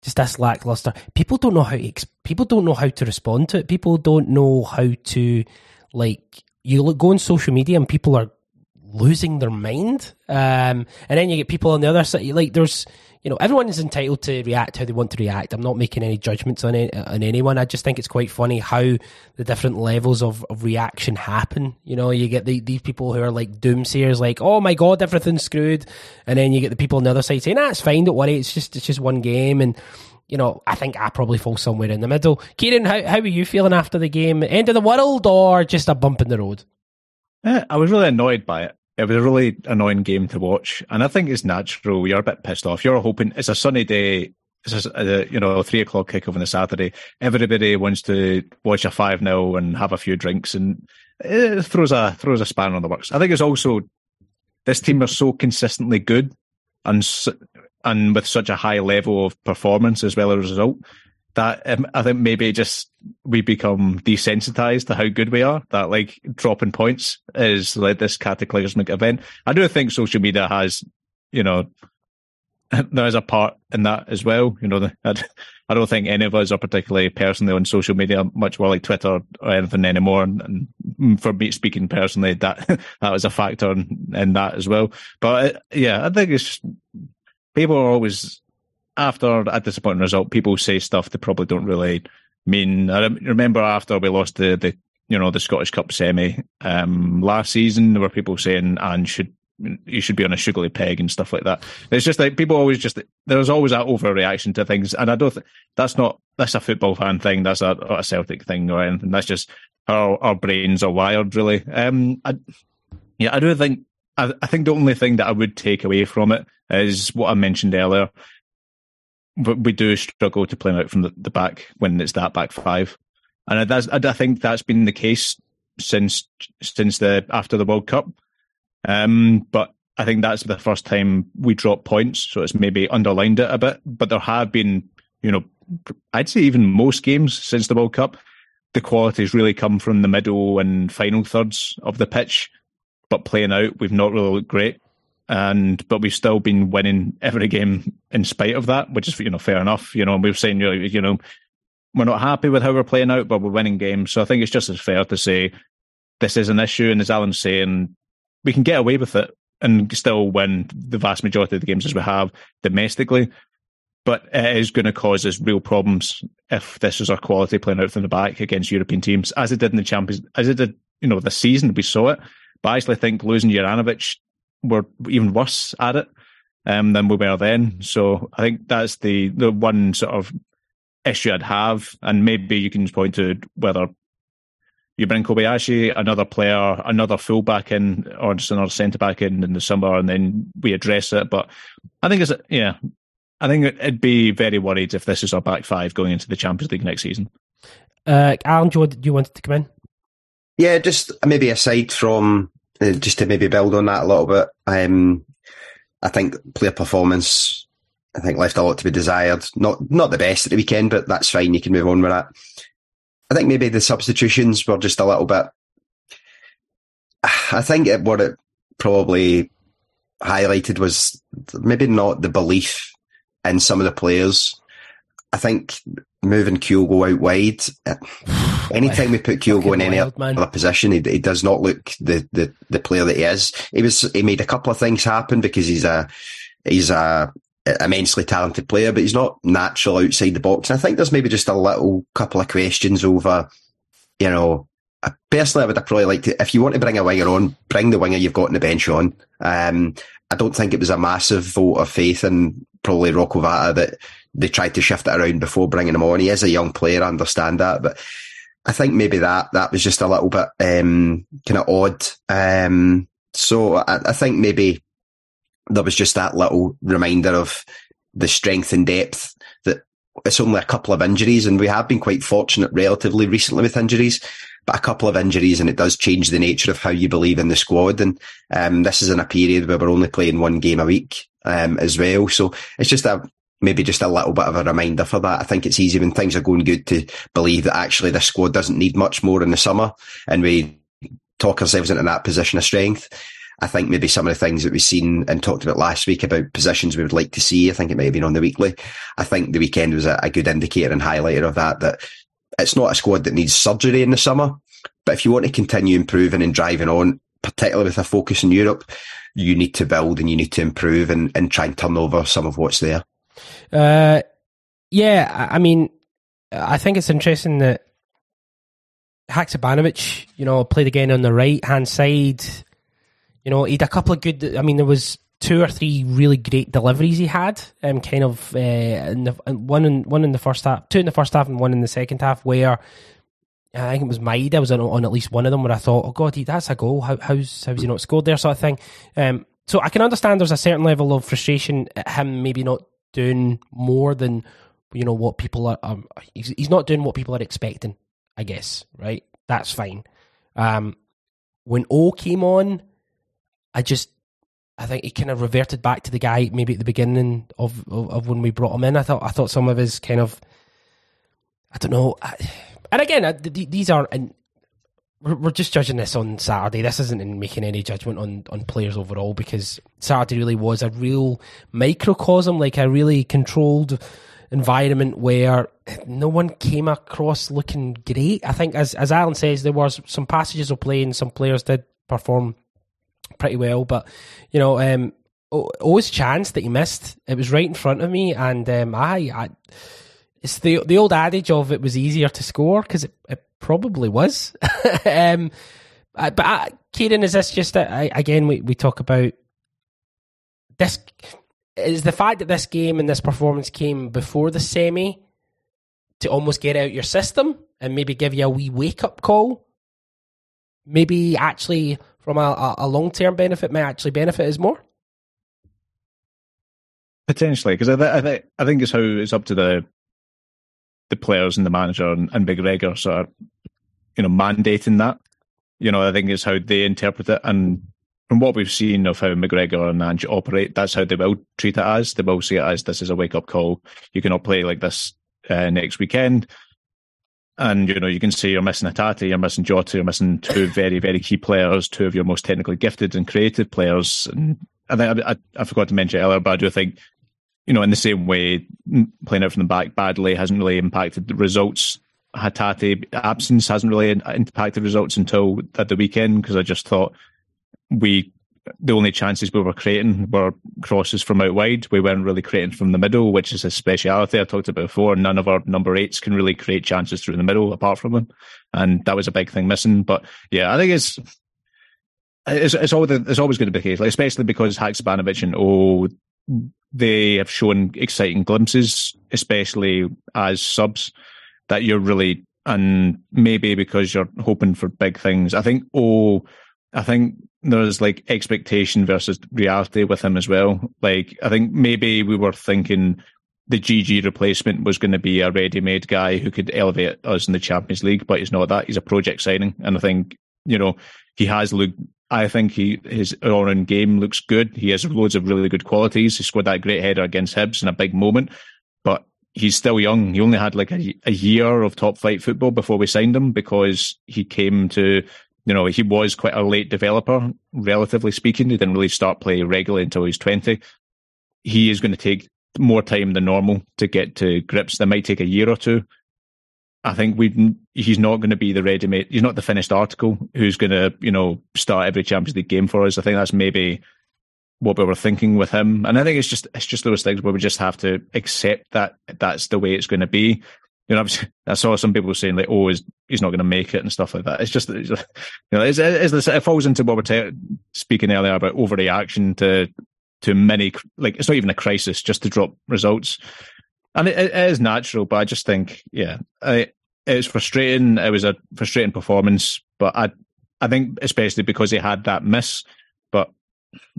just this lackluster. People don't know how to, people don't know how to respond to it. People don't know how to like you look, go on social media and people are losing their mind, um, and then you get people on the other side. Like there's you know, everyone is entitled to react how they want to react. I'm not making any judgments on it, on anyone. I just think it's quite funny how the different levels of, of reaction happen. You know, you get the, these people who are like doomsayers, like, oh my god, everything's screwed, and then you get the people on the other side saying, "Nah, it's fine, don't worry, it's just it's just one game." And you know, I think I probably fall somewhere in the middle. Kieran, how how are you feeling after the game? End of the world or just a bump in the road? Uh, I was really annoyed by it it was a really annoying game to watch, and I think it's natural. You're a bit pissed off. You're hoping it's a sunny day. It's a, a uh, you know three o'clock kickoff on a Saturday. Everybody wants to watch a five 0 and have a few drinks, and it throws a throws a spanner on the works. I think it's also this team are so consistently good and and with such a high level of performance as well as result that um, I think maybe just we become desensitized to how good we are. That like dropping points is like this cataclysmic event. I do think social media has, you know, there is a part in that as well. You know, I don't think any of us are particularly personally on social media much more like Twitter or anything anymore. And, and for me speaking personally, that that was a factor in, in that as well. But uh, yeah, I think it's people are always after a disappointing result, people say stuff they probably don't really mean. I remember after we lost the, the you know the Scottish Cup semi um, last season, there were people saying and should you should be on a sugary peg and stuff like that. It's just like people always just there's always that overreaction to things, and I don't think that's not that's a football fan thing. That's a, a Celtic thing or anything. That's just how our brains are wired, really. Um, I, yeah, I do think I, I think the only thing that I would take away from it is what I mentioned earlier but we do struggle to play out from the, the back when it's that back five, and that's I think that's been the case since since the after the World Cup. Um, but I think that's the first time we dropped points, so it's maybe underlined it a bit. But there have been, you know, I'd say even most games since the World Cup, the quality has really come from the middle and final thirds of the pitch. But playing out, we've not really looked great and but we've still been winning every game in spite of that, which is you know fair enough. You know, and we're saying you know we're not happy with how we're playing out, but we're winning games. So I think it's just as fair to say this is an issue, and as Allan's saying, we can get away with it and still win the vast majority of the games as we have domestically. But it is going to cause us real problems if this is our quality playing out from the back against European teams, as it did in the Champions, as it did, you know, this season. We saw it. But I actually think losing Juranovic were even worse at it um, than we were then. So I think that's the the one sort of issue I'd have, and maybe you can point to whether you bring Kobayashi, another player, another fullback in, or just another centre back in in the summer, and then we address it. But I think it's yeah, I think it'd be very worried if this is our back five going into the Champions League next season. Uh, Allan, do you, do you wanted to come in? Yeah, just maybe aside from uh, just to maybe build on that a little bit, um, I think player performance, I think left a lot to be desired. Not not the best at the weekend, but that's fine. You can move on with that. I think maybe the substitutions were just a little bit. I think it, what it probably highlighted was maybe not the belief in some of the players. I think moving Kyogo out wide. Anytime we put Kyogo in any wild, other position, he, he, does not look the, the, the player that he is. He was he made a couple of things happen because he's a he's a immensely talented player, but he's not natural outside the box. And I think there's maybe just a little couple of questions over, you know, personally, I would probably like to, if you want to bring a winger on, bring the winger you've got on the bench on. Um, I don't think it was a massive vote of faith in probably Rocco Vata that they tried to shift it around before bringing him on. He is a young player, I understand that, but I think maybe that that was just a little bit um, kind of odd. Um, so I, I, think maybe there was just that little reminder of the strength and depth that it's only a couple of injuries, and we have been quite fortunate relatively recently with injuries. But a couple of injuries, and it does change the nature of how you believe in the squad. And um, this is in a period where we're only playing one game a week um, as well. So it's just a maybe just a little bit of a reminder for that. I think it's easy when things are going good to believe that actually this squad doesn't need much more in the summer and we talk ourselves into that position of strength. I think maybe some of the things that we've seen and talked about last week about positions we would like to see, I think it may have been on the weekly. I think the weekend was a, a good indicator and highlighter of that, that it's not a squad that needs surgery in the summer. But if you want to continue improving and driving on, particularly with a focus in Europe, you need to build and you need to improve and, and try and turn over some of what's there. Uh, yeah, I mean, I think it's interesting that Haksabanovic, you know, played again on the right hand side. You know, he had a couple of good. I mean, there was two or three really great deliveries he had, um, kind of uh, in the, one in one in the first half, two in the first half, and one in the second half, where I think it was Maeda was on, on at least one of them where I thought, oh god, he, that's a goal. How, how's how's he not scored there, sort of thing. Um, so I can understand there's a certain level of frustration at him maybe not doing more than you know what people are. Um, he's, he's not doing what people are expecting. I guess right. That's fine. Um, when O came on, I just I think he kind of reverted back to the guy maybe at the beginning of, of, of when we brought him in. I thought I thought some of his kind of I don't know. I, and again, these are and we're just judging this on Saturday. This isn't in making any judgment on on players overall because Saturday really was a real microcosm, like a really controlled environment where no one came across looking great. I think, as as Allan says, there was some passages of play and some players did perform pretty well, but you know, um, always chance that he missed. It was right in front of me, and um, I, I it's the the old adage of it was easier to score because it, it, probably was. um, but uh, Kieran, is this just a, again we, we talk about this? Is the fact that this game and this performance came before the semi to almost get out your system and maybe give you a wee wake up call? Maybe actually from a, a long term benefit may actually benefit us more. Potentially, because I, th- I, th- I think it's how it's up to the the players and the manager and, and McGregor sort of, you know, mandating that. You know, I think is how they interpret it. And from what we've seen of how McGregor and Ange operate, that's how they will treat it as. They will see it as this is a wake up call. You cannot play like this uh, next weekend. And, you know, you can see you're missing Hatate, you're missing Jota, you're missing two very, very key players, two of your most technically gifted and creative players. And I think I, I, I forgot to mention earlier, but I do think you know, in the same way, playing out from the back badly hasn't really impacted the results. Hatate absence hasn't really impacted results until at the weekend because I just thought we the only chances we were creating were crosses from out wide. We weren't really creating from the middle, which is a speciality I talked about before. None of our number eights can really create chances through the middle apart from him, and that was a big thing missing. But yeah, I think it's it's, it's always it's always going to be the case, like, especially because Haksabanovic and oh they have shown exciting glimpses, especially as subs, that you're really and maybe because you're hoping for big things. I think oh, I think there's like expectation versus reality with him as well. Like I think maybe we were thinking the GG replacement was going to be a ready-made guy who could elevate us in the Champions League, but he's not that. He's a project signing, and I think you know he has looked I think he his all-round game looks good. He has loads of really good qualities. He scored that great header against Hibs in a big moment, but he's still young. He only had like a, a year of top flight football before we signed him because he came to, you know, he was quite a late developer, relatively speaking. He didn't really start playing regularly until he was 20. He is going to take more time than normal to get to grips. That might take a year or two. I think we he's not going to be the ready made. He's not the finished article who's going to you know start every Champions League game for us. I think that's maybe what we were thinking with him, and I think it's just it's just those things where we just have to accept that that's the way it's going to be. You know, I saw some people saying like, "Oh, he's, he's not going to make it" and stuff like that. It's just, it's, you know, it's, it's, it falls into what we're speaking earlier about overreaction to to many. Like, it's not even a crisis, just to drop results and it, it is natural, but I just think, yeah, I, it was frustrating. It was a frustrating performance, but I, I think especially because he had that miss. But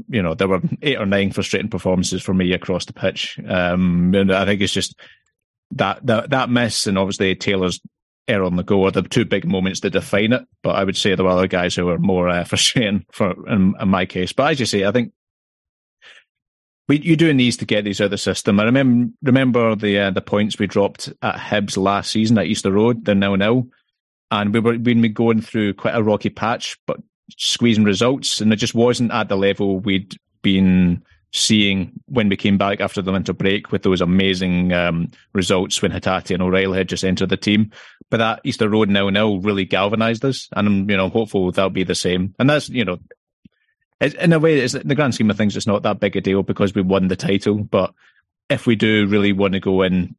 you know, there were eight or nine frustrating performances for me across the pitch. Um, and I think it's just that that that miss, and obviously Taylor's error on the go are the two big moments that define it. But I would say there were other guys who were more uh, frustrating for in, in my case. But as you say, I think we, you're doing these to get these out of the system. I remember remember the uh, the points we dropped at Hibs last season at Easter Road. They're now nil, and we were we'd been going through quite a rocky patch, but squeezing results, and it just wasn't at the level we'd been seeing when we came back after the winter break with those amazing um, results when Hatate and O'Reilly had just entered the team. But that Easter Road nil nil really galvanised us, and I'm you know hopeful that'll be the same. And that's you know in a way, it's, in the grand scheme of things, it's not that big a deal because we won the title. But if we do really want to go in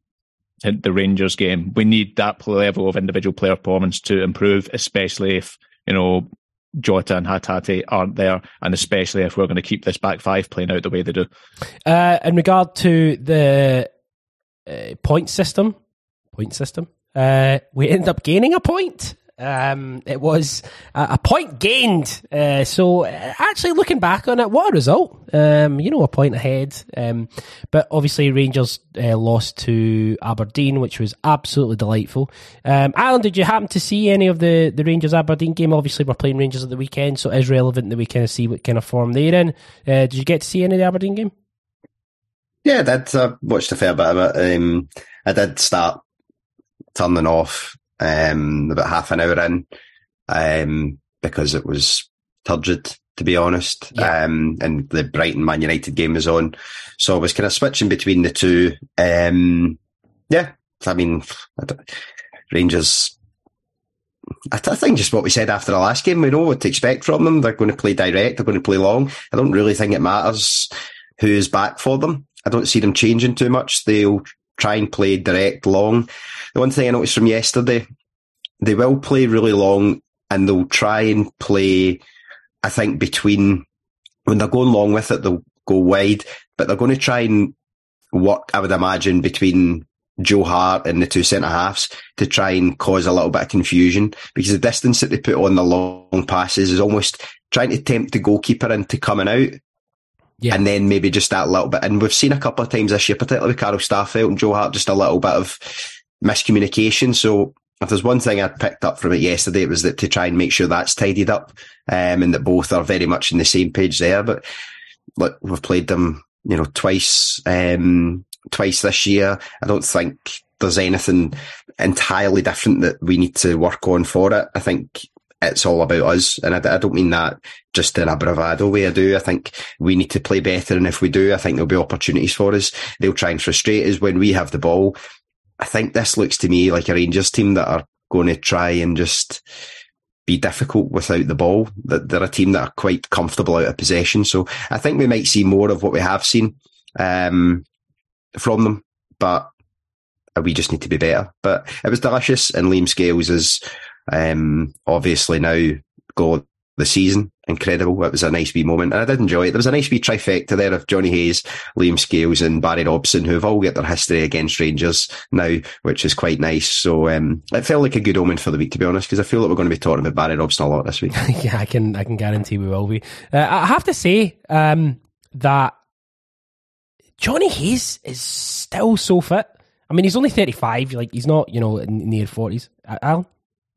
to the Rangers game, we need that level of individual player performance to improve, especially if you know Jota and Hatate aren't there, and especially if we're going to keep this back five playing out the way they do. Uh, in regard to the uh, point system, point system, uh, we end up gaining a point. Um, it was a, point gained. Uh, so uh, actually looking back on it, what a result. Um, you know, a point ahead. Um, but obviously Rangers uh, lost to Aberdeen, which was absolutely delightful. Um, Allan, did you happen to see any of the, the Rangers Aberdeen game? Obviously we're playing Rangers at the weekend, so it is relevant that we kind of see what kind of form they're in. Uh, did you get to see any of the Aberdeen game? Yeah, I did. I watched a fair bit of it. Um, I did start turning off um, about half an hour in, um, because it was turgid, to be honest. Yeah. Um, and the Brighton Man United game was on. So I was kind of switching between the two. Um, yeah, I mean, I Rangers, I, th- I, think just what we said after the last game, we know what to expect from them. They're going to play direct, they're going to play long. I don't really think it matters who is back for them. I don't see them changing too much. They'll try and play direct long. The one thing I noticed from yesterday, they will play really long and they'll try and play, I think, between when they're going long with it, they'll go wide, but they're going to try and work, I would imagine, between Joe Hart and the two centre halves to try and cause a little bit of confusion because the distance that they put on the long passes is almost trying to tempt the goalkeeper into coming out yeah. And then maybe just that little bit. And we've seen a couple of times this year, particularly with Carl Starfelt and Joe Hart, just a little bit of miscommunication. So if there's one thing I picked up from it yesterday, it was that to try and make sure that's tidied up, um, and that both are very much in the same page there. But look, we've played them, you know, twice, um, twice this year. I don't think there's anything entirely different that we need to work on for it. I think it's all about us. And I, I, don't mean that just in a bravado way. I do. I think we need to play better. And if we do, I think there'll be opportunities for us. They'll try and frustrate us when we have the ball. I think this looks to me like a Rangers team that are going to try and just be difficult without the ball. That they're a team that are quite comfortable out of possession. So I think we might see more of what we have seen um, from them, but we just need to be better. But it was delicious, and Liam Scales is um, obviously now got the season. Incredible. It was a nice wee moment. And I did enjoy it. There was a nice wee trifecta there of Jonny Hayes, Liam Scales and Barry Robson, who've all got their history against Rangers now, which is quite nice. So, um, it felt like a good omen for the week, to be honest, because I feel that we're going to be talking about Barry Robson a lot this week. yeah, I can, I can guarantee we will be. Uh, I have to say, um, that Jonny Hayes is still so fit. I mean, he's only 35. Like, he's not, you know, the 40s. Allan?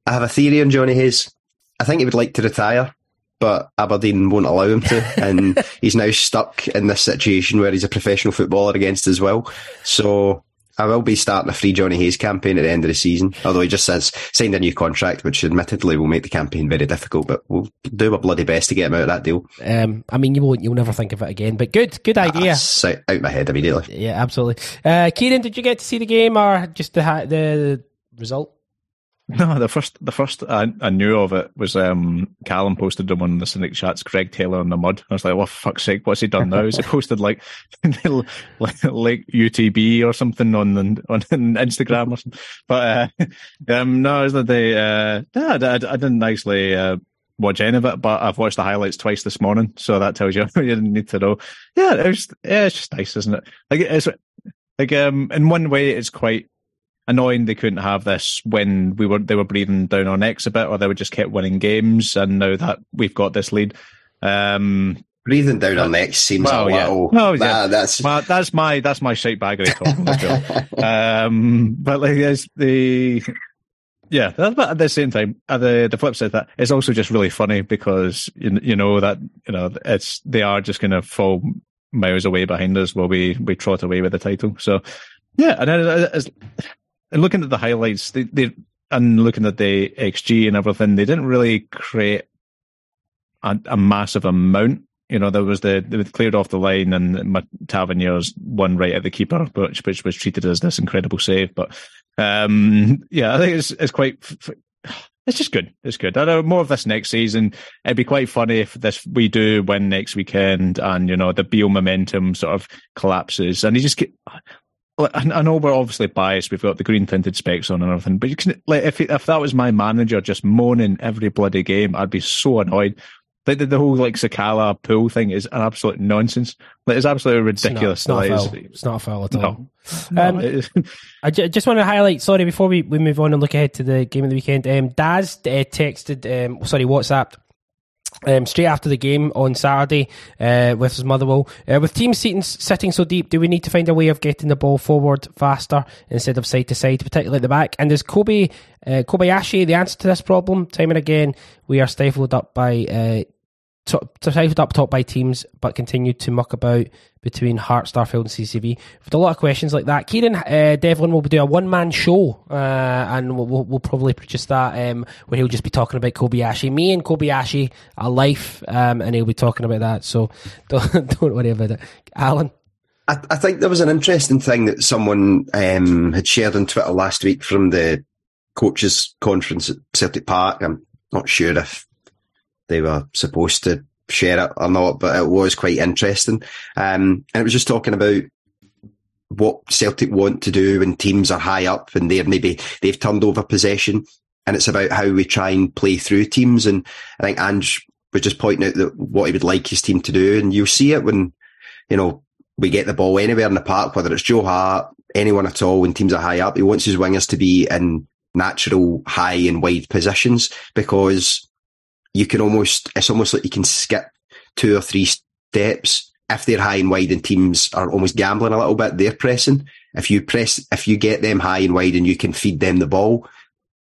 I have a theory on Jonny Hayes. I think he would like to retire, but Aberdeen won't allow him to, and he's now stuck in this situation where he's a professional footballer against as well. So I will be starting a free Jonny Hayes campaign at the end of the season. Although he just says signed a new contract, which admittedly will make the campaign very difficult, but we'll do our bloody best to get him out of that deal. Um, I mean, you won't, you'll never think of it again. But good, good idea. Ah, out my head immediately. Yeah, absolutely. Uh, Kieran, did you get to see the game or just the the result? No, the first the first I, I knew of it was um, Callum posted them on the Cynic chats. Greg Taylor in the mud. I was like, "What oh, fuck's sake? What's he done now?" Is he posted like like, UTB or something on the, on Instagram or something? But uh, um, no, is that they? Uh, yeah, I, I, didn't nicely uh, watch any of it, but I've watched the highlights twice this morning, so that tells you you didn't need to know. Yeah, it's yeah, it's just nice, isn't it? Like it's like um, in one way, it's quite annoying they couldn't have this when we were they were breathing down our necks a bit, or they would just kept winning games. And now that we've got this lead, um, breathing down our necks seems well, a little. Yeah. Oh, yeah. that's well, that's my that's my shite baggery talk. um, but like there's the. Yeah, but at the same time, uh, the the flip side that it's also just really funny because you, you know that you know it's they are just going to fall miles away behind us while we we trot away with the title. So yeah, and as, and looking at the highlights, they, they and looking at the XG and everything, they didn't really create a, a massive amount. You know, there was the they cleared off the line, and Tavernier's one right at the keeper, which which was treated as this incredible save. But um, yeah, I think it's it's quite it's just good. It's good. I know more of this next season. It'd be quite funny if this we do win next weekend, and you know the Beale momentum sort of collapses, and he just get. I know we're obviously biased. We've got the green tinted specs on and everything, but you can like if if that was my manager just moaning every bloody game, I'd be so annoyed. Like the, the whole like Sakala pool thing is an absolute nonsense. Like it's absolutely ridiculous. It's not, it's not, foul. It's not foul at all. No. Um, I j- just want to highlight. Sorry, before we, we move on and look ahead to the game of the weekend. Um, Daz uh, texted. Um, sorry, WhatsApp. Um, straight after the game on Saturday uh, with his Motherwell. Uh, with teams sitting, sitting so deep, do we need to find a way of getting the ball forward faster instead of side to side, particularly at the back? And is Kobe uh, Kobayashi the answer to this problem? Time and again, we are stifled up by uh, top, stifled up top by teams, but continue to muck about between Hart, Starfelt, and CCV. With a lot of questions like that, Kieran uh, Devlin will be doing a one man show, uh, and we'll, we'll, we'll, probably produce that um, where he'll just be talking about Kobayashi. Me and Kobayashi are life, um, and he'll be talking about that. So don't, don't worry about it, Allan. I, I, think there was an interesting thing that someone um, had shared on Twitter last week from the coaches' conference at Celtic Park. I'm not sure if they were supposed to share it or not, but it was quite interesting. Um, and it was just talking about what Celtic want to do when teams are high up and they're maybe they've turned over possession. And it's about how we try and play through teams. And I think Ange was just pointing out that what he would like his team to do. And you'll see it when, you know, we get the ball anywhere in the park, whether it's Joe Hart, anyone at all, when teams are high up, he wants his wingers to be in natural high and wide positions because you can almost, it's almost like you can skip two or three steps. If they're high and wide and teams are almost gambling a little bit, they're pressing. If you press, if you get them high and wide and you can feed them the ball,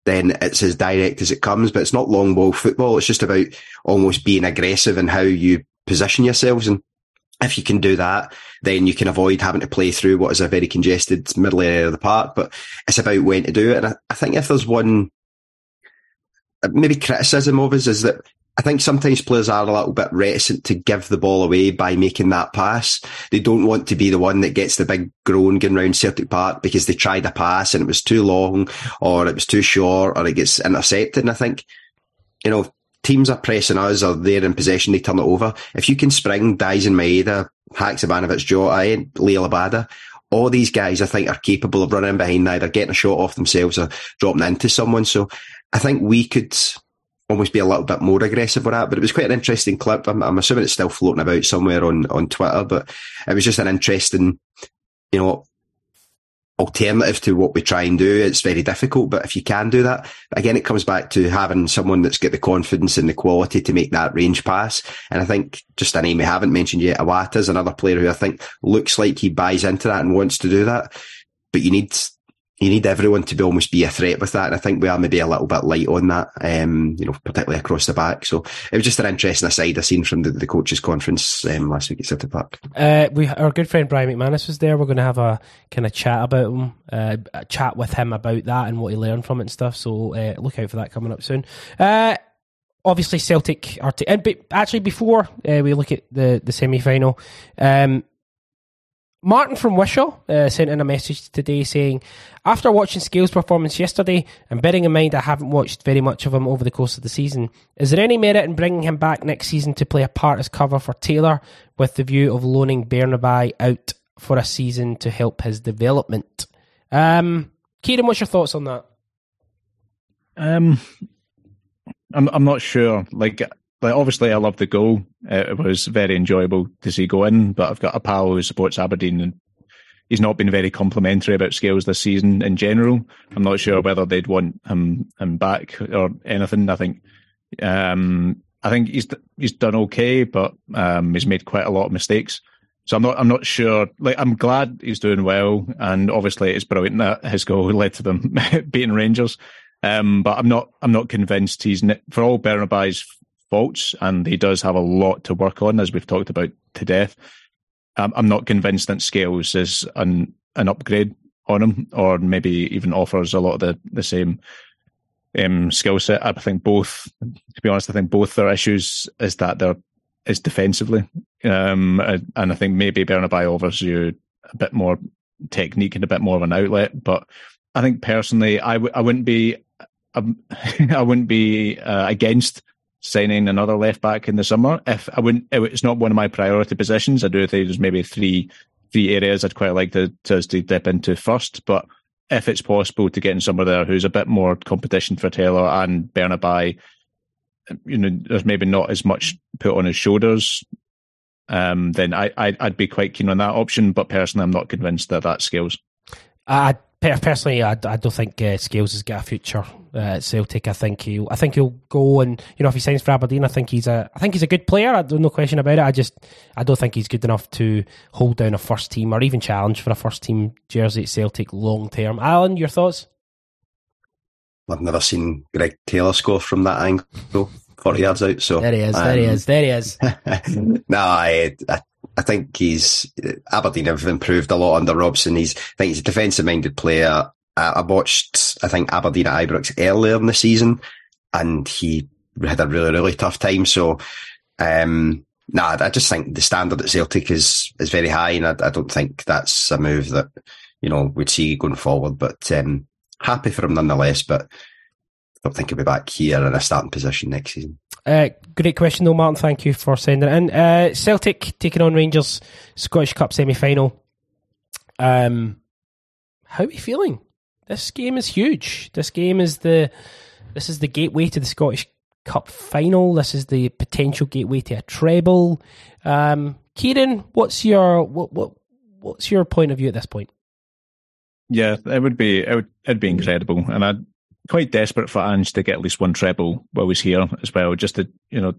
then it's as direct as it comes. But it's not long ball football. It's just about almost being aggressive in how you position yourselves. And if you can do that, then you can avoid having to play through what is a very congested middle area of the park. But it's about when to do it. And I, I think if there's one maybe criticism of us is that I think sometimes players are a little bit reticent to give the ball away by making that pass. They don't want to be the one that gets the big groan going around Celtic Park because they tried a pass and it was too long or it was too short or it gets intercepted. And I think, you know, teams are pressing us or they're in possession, they turn it over. If you can spring Daizen Maeda, Haksabanovic, Jota, Liel Abada, all these guys I think are capable of running behind either getting a shot off themselves or dropping into someone. So I think we could almost be a little bit more aggressive with that. But it was quite an interesting clip. I'm, I'm, assuming it's still floating about somewhere on, on Twitter, but it was just an interesting, you know, alternative to what we try and do. It's very difficult, but if you can do that, again, it comes back to having someone that's got the confidence and the quality to make that range pass. And I think just a name we haven't mentioned yet, Iwata is another player who I think looks like he buys into that and wants to do that. But you need you need everyone to be almost be a threat with that. And I think we are maybe a little bit light on that, um, you know, particularly across the back. So it was just an interesting aside I seen from the, the coaches conference um, last week at Celtic Park. Uh, we, our good friend Brian McManus was there. We're going to have a kind of chat about him, uh, chat with him about that and what he learned from it and stuff. So uh, look out for that coming up soon. Uh, obviously, Celtic are, t- and but actually before uh, we look at the the semi final, um, Martin from Wishaw uh, sent in a message today saying, after watching Scales' performance yesterday, and bearing in mind I haven't watched very much of him over the course of the season, is there any merit in bringing him back next season to play a part as cover for Taylor with the view of loaning Bernabei out for a season to help his development? Um, Kieran, what's your thoughts on that? Um, I'm I'm not sure. Like like obviously I love the goal. It was very enjoyable to see go in, but I've got a pal who supports Aberdeen and he's not been very complimentary about Scales this season in general. I'm not sure whether they'd want him him back or anything. I think um, I think he's he's done okay, but um, he's made quite a lot of mistakes. So I'm not I'm not sure. Like I'm glad he's doing well, and obviously it's brilliant that his goal led to them beating Rangers. Um, but I'm not I'm not convinced he's for all Bernabei's faults, and he does have a lot to work on, as we've talked about to death. Um, I'm not convinced that Scales is an an upgrade on him, or maybe even offers a lot of the the same um, skill set. I think both, to be honest, I think both their issues is that they're is defensively, um, and I think maybe Bernabei offers you a bit more technique and a bit more of an outlet. But I think personally, I w- I wouldn't be I'm, I wouldn't be uh, against signing another left back in the summer. If I wouldn't, it's not one of my priority positions. I do think there's maybe three three areas I'd quite like to, to, to dip into first. But if it's possible to get in somewhere there who's a bit more competition for Taylor and Bernabei, you know, there's maybe not as much put on his shoulders. Um, then I, I would be quite keen on that option, but personally, I'm not convinced that that scales. I personally, I, I don't think uh, Scales has got a future uh, at Celtic. I think he, I think he'll go and you know if he signs for Aberdeen, I think he's a, I think he's a good player. I don't no question about it. I just, I don't think he's good enough to hold down a first team or even challenge for a first team jersey at Celtic long term. Allan, your thoughts? I've never seen Greg Taylor score from that angle, forty yards out. So there he is, um, there he is, there he is. no, I, I I think he's Aberdeen have improved a lot under Robson. He's I think he's a defensive minded player. I, I watched I think Aberdeen at Ibrox earlier in the season, and he had a really really tough time. So, um, nah, I just think the standard at Celtic is is very high, and I, I don't think that's a move that you know we'd see going forward. But um, happy for him nonetheless. But I don't think he'll be back here in a starting position next season. Uh, great question, though, Martin. Thank you for sending it in. Uh, Celtic taking on Rangers Scottish Cup semi final. Um, how are we feeling? This game is huge. This game is the this is the gateway to the Scottish Cup final. This is the potential gateway to a treble. Um, Kieran, what's your what what what's your point of view at this point? Yeah, it would be it would it'd be incredible, and I'd quite desperate for Ange to get at least one treble while he's here as well, just to you know,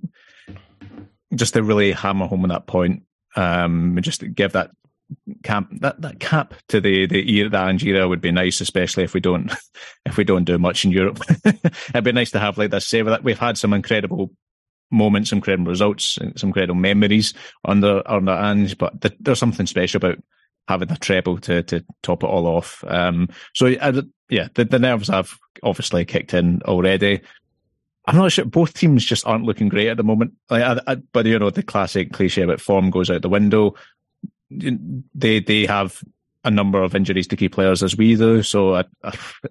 just to really hammer home on that point. Um, just to give that cap that, that cap to the the year the Ange era would be nice, especially if we don't if we don't do much in Europe. It'd be nice to have like this savor that we've had some incredible moments, some incredible results, some incredible memories under under Ange, but there's something special about having the treble to to top it all off. Um, so I, yeah, the, the nerves have obviously kicked in already. I'm not sure. Both teams just aren't looking great at the moment. Like, I, I, but you know, the classic cliche about form goes out the window. They they have a number of injuries to key players as we do. So I,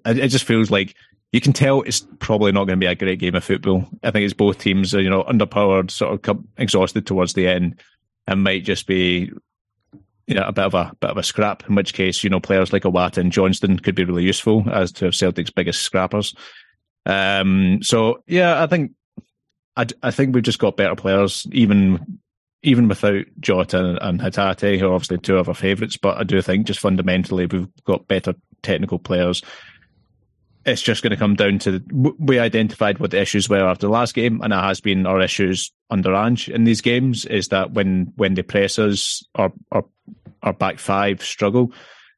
it just feels like you can tell it's probably not going to be a great game of football. I think it's both teams, you know, underpowered, sort of exhausted towards the end, and might just be know, a bit of a bit of a scrap. In which case, you know, players like Iwata and Johnston could be really useful as to have Celtic's biggest scrappers. Um, so yeah, I think I, I think we've just got better players, even even without Jota and Hatate, who are obviously two of our favourites. But I do think just fundamentally we've got better technical players. It's just going to come down to we identified what the issues were after the last game, and it has been our issues under Ange in these games is that when when they press us, our our, back five struggle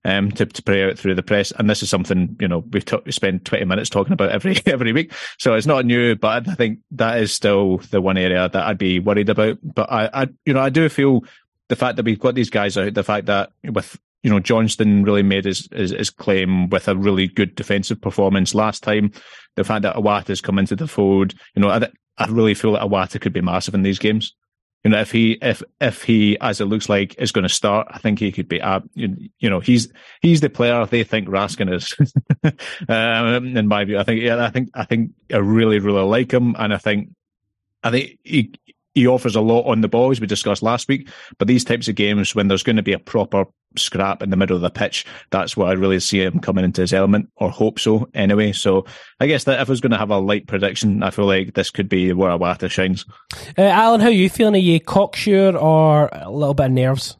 um, to to play out through the press, and this is something you know we've t- spent twenty minutes talking about every every week, so it's not new. But I think that is still the one area that I'd be worried about. But I, I you know I do feel the fact that we've got these guys out, the fact that with you know, Johnston really made his, his, his, claim with a really good defensive performance last time. The fact that Iwata's come into the fold, you know, I, I really feel that Iwata could be massive in these games. You know, if he, if, if he, as it looks like, is going to start, I think he could be, uh, you, you know, he's, he's the player they think Raskin is. um, in my view, I think, yeah, I think, I think I really, really like him. And I think, I think he, he offers a lot on the ball, as we discussed last week. But these types of games, when there's going to be a proper scrap in the middle of the pitch, that's what I really see him coming into his element, or hope so anyway. So I guess that if I was going to have a light prediction, I feel like this could be where Iwata shines. Uh, Allan, how are you feeling? Are you cocksure or a little bit of nerves?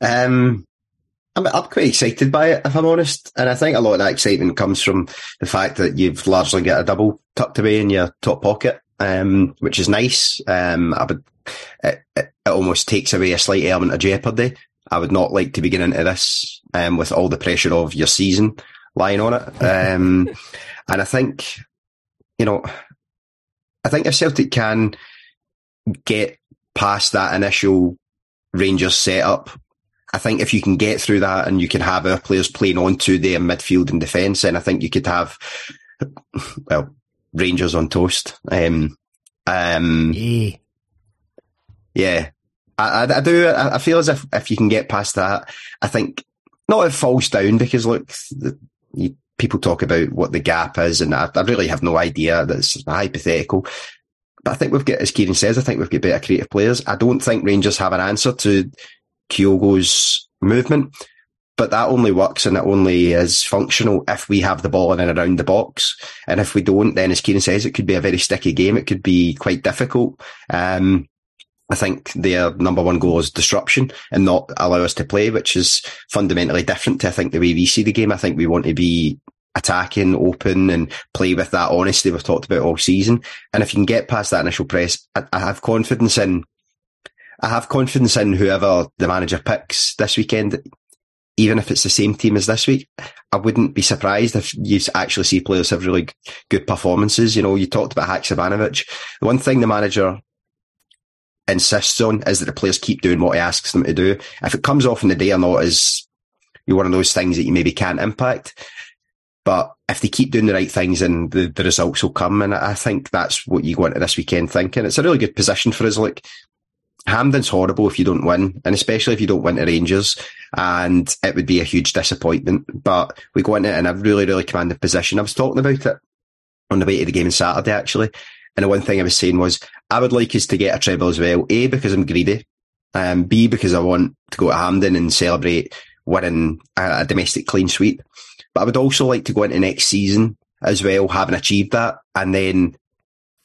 Um, I'm, I'm quite excited by it, if I'm honest. And I think a lot of that excitement comes from the fact that you've largely got a double tucked away in your top pocket um, which is nice. Um, I would, it, it, almost takes away a slight element of jeopardy. I would not like to be getting into this um, with all the pressure of your season lying on it. Um, and I think, you know, I think if Celtic can get past that initial Rangers setup, I think if you can get through that and you can have our players playing onto their midfield and defence, then I think you could have, well, Rangers on toast. Um, um, yeah. yeah. I, I, I do. I, feel as if if you can get past that, I think not it falls down because look, the, you, people talk about what the gap is, and I, I really have no idea. That's hypothetical. But I think we've got, as Kieran says, I think we've got better creative players. I don't think Rangers have an answer to Kyogo's movement, but that only works and it only is functional if we have the ball in and around the box. And if we don't, then as Kieran says, it could be a very sticky game. It could be quite difficult. Um, I think their number one goal is disruption and not allow us to play, which is fundamentally different to I think the way we see the game. I think we want to be attacking, open, and play with that honesty we've talked about all season. And if you can get past that initial press, I, I have confidence in. I have confidence in whoever the manager picks this weekend, even if it's the same team as this week. I wouldn't be surprised if you actually see players have really good performances. You know, you talked about Haksabanovic. The one thing the manager insists on is that the players keep doing what he asks them to do. If it comes off in the day or not is one of those things that you maybe can't impact. But if they keep doing the right things, then the, the results will come. And I think that's what you go into this weekend thinking. It's a really good position for us. Like Hampden's horrible if you don't win, and especially if you don't win to Rangers, and it would be a huge disappointment. But we go into it in a really, really commanding position. I was talking about it on the way to the game on Saturday, actually. And the one thing I was saying was, I would like us to get a treble as well. A, because I'm greedy. Um, B, because I want to go to Hampden and celebrate winning a, a domestic clean sweep. But I would also like to go into next season as well, having achieved that, and then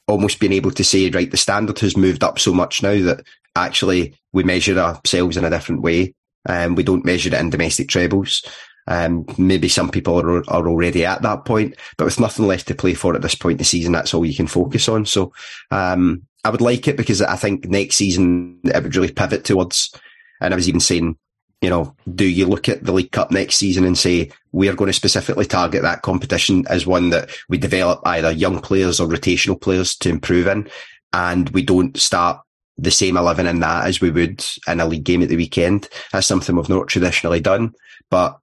almost being able to say, right, the standard has moved up so much now that actually we measure ourselves in a different way. Um, we don't measure it in domestic trebles. Um, maybe some people are, are already at that point, but with nothing left to play for at this point in the season, that's all you can focus on. So, um, I would like it because I think next season it would really pivot towards, and I was even saying you know, do you look at the League Cup next season and say, we are going to specifically target that competition as one that we develop either young players or rotational players to improve in, and we don't start the same 11 in that as we would in a league game at the weekend. That's something we've not traditionally done, but,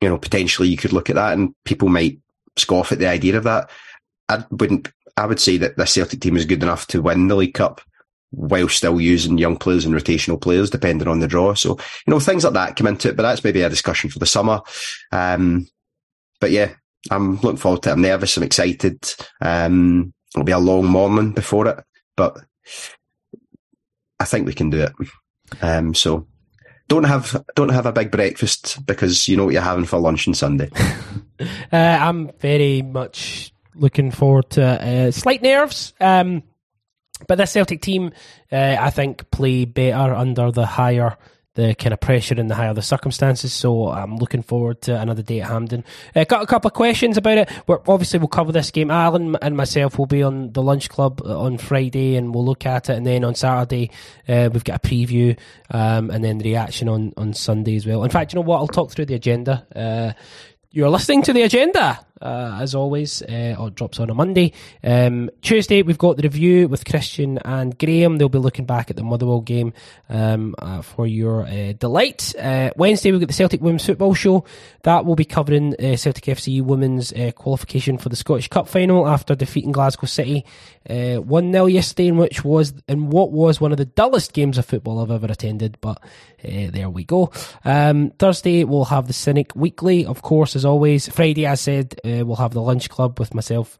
you know, potentially you could look at that and people might scoff at the idea of that. I wouldn't, I would say that the Celtic team is good enough to win the League Cup while still using young players and rotational players depending on the draw. So, you know, things like that come into it, but that's maybe a discussion for the summer. Um, but yeah, I'm looking forward to it. I'm nervous. I'm excited. Um, it'll be a long morning before it, but I think we can do it. Um, so don't have don't have a big breakfast because you know what you're having for lunch on Sunday. uh, I'm very much looking forward to uh, slight nerves. Um, but this Celtic team, uh, I think, play better under the higher the kind of pressure and the higher the circumstances. So I'm looking forward to another day at Hampden. Uh, got a couple of questions about it. We're, obviously, we'll cover this game. Allan and myself will be on the lunch club on Friday and we'll look at it. And then on Saturday, uh, we've got a preview um, and then the reaction on, on Sunday as well. In fact, you know what? I'll talk through the agenda. Uh, you're listening to the agenda uh, as always, uh, or drops on a Monday. Um, Tuesday, we've got the review with Christian and Graham. They'll be looking back at the Motherwell game um, uh, for your uh, delight. Uh, Wednesday, we've got the Celtic Women's Football Show. That will be covering uh, Celtic FC Women's qualification for the Scottish Cup final after defeating Glasgow City 1 0 yesterday, in which was in what was one of the dullest games of football I've ever attended. But there we go. Um, Thursday, we'll have the Cynic Weekly, of course, as always. Friday, I said, uh, we'll have the lunch club with myself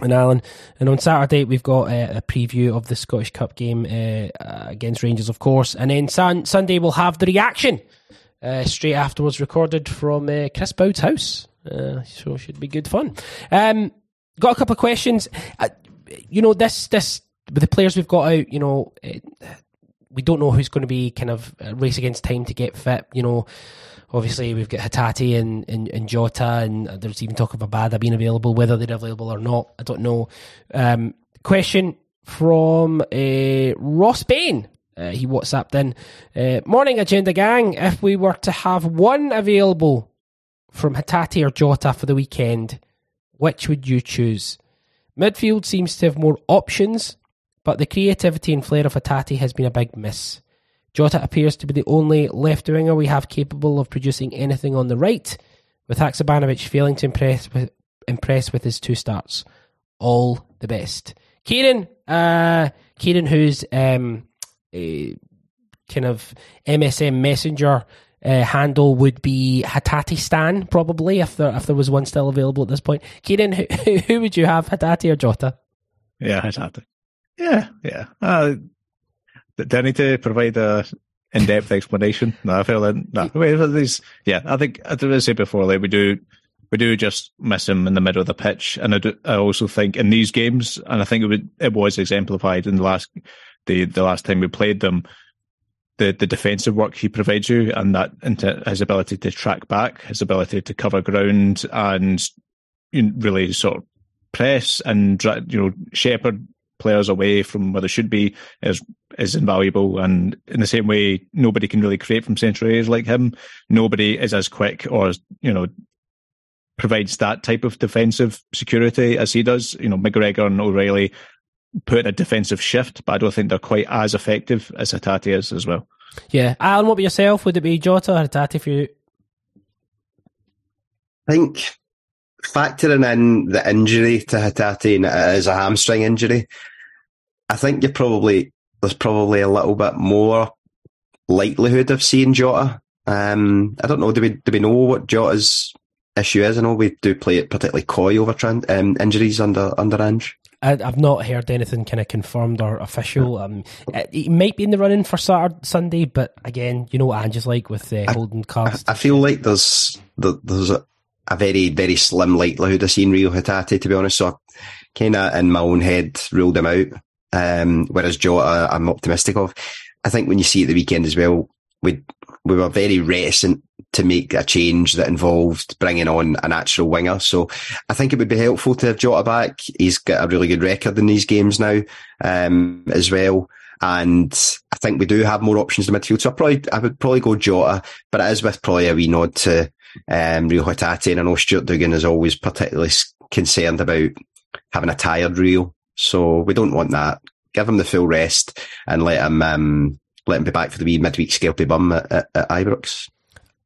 and Allan. And on Saturday, we've got uh, a preview of the Scottish Cup game uh, against Rangers, of course. And then sun- Sunday, we'll have the reaction uh, straight afterwards, recorded from uh, Chris Boud's house. Uh, so should be good fun. Um, got a couple of questions. Uh, you know, this this with the players we've got out, you know, we don't know who's going to be kind of race against time to get fit. You know obviously we've got Hatate and, and, and, Jota, and there's even talk of Abada being available. Whether they're available or not, I don't know. Um, question from uh, Ross Bain. Uh, he WhatsApped in. Uh, Morning Agenda Gang. If we were to have one available from Hatate or Jota for the weekend, which would you choose? Midfield seems to have more options, but the creativity and flair of Hatate has been a big miss. Jota appears to be the only left winger we have capable of producing anything on the right, with Haksabanovic failing to impress with, impress with his two starts. All the best. Kieran, uh, Kieran, who's um, kind of MSN messenger uh, handle would be Hatate Stan, probably, if there if there was one still available at this point. Kieran, who, who would you have, Hatate or Jota? Yeah, Hatate. Yeah, yeah. Uh, do I need to provide a in-depth explanation? No, I feel that no. Wait, these, yeah, I think I did say before, like we do, we do just miss him in the middle of the pitch, and I, do, I also think in these games, and I think it, would, it was exemplified in the last the the last time we played them the, the defensive work he provides you and that into his ability to track back, his ability to cover ground and really sort of press and you know shepherd players away from where they should be is is invaluable. And in the same way, nobody can really create from central areas like him. Nobody is as quick or you know provides that type of defensive security as he does. You know, McGregor and O'Reilly put in a defensive shift, but I don't think they're quite as effective as Hatate is as well. Yeah. Allan, what about yourself? Would it be Jota or Hatate for you? I think factoring in the injury to Hatate and it is a hamstring injury, I think you're probably there's probably a little bit more likelihood of seeing Jota. Um, I don't know. Do we do we know what Jota's issue is? I know we do play it particularly coy over trend, um, injuries under under Ange. I, have not heard anything kind of confirmed or official. Um, it, might be in the running for Saturday, Sunday, but again, you know what Ange's like with uh, holding cards. I, I, feel like there's there's a, a, very very slim likelihood of seeing Rio Hatate, to be honest. So, kind of in my own head, ruled him out. Um, whereas Jota, I'm optimistic of. I think when you see it the weekend as well, we we were very reticent to make a change that involved bringing on a natural winger. So I think it would be helpful to have Jota back. He's got a really good record in these games now, um, as well. And I think we do have more options in midfield. So I probably, I would probably go Jota, but it is with probably a wee nod to, um, Rio Hatate. And I know Stuart Duggan is always particularly concerned about having a tired Rio. So we don't want that. Give him the full rest and let him, um, let him be back for the wee midweek scalpy bum at, at, at Ibrox.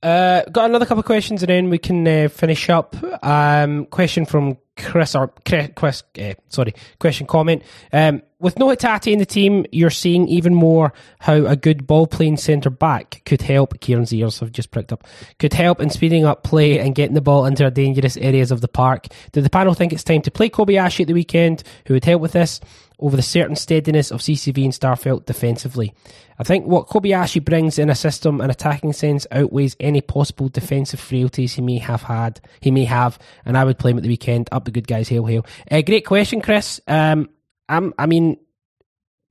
Uh, got another couple of questions and then we can uh, finish up. Um, question from Chris, or Chris, uh, sorry, question comment. Um, with no Hatate in the team, you're seeing even more how a good ball playing centre back could help. Kieran's ears have just pricked up. Could help in speeding up play and getting the ball into dangerous areas of the park. Do the panel think it's time to play Kobayashi at the weekend? Who would help with this? Over the certain steadiness of CCV and Starfelt defensively. I think what Kobayashi brings in a system and attacking sense outweighs any possible defensive frailties he may have had. He may have, and I would play him at the weekend. Up the good guys, hail hail. Uh, great question, Chris. Um, I'm, I mean,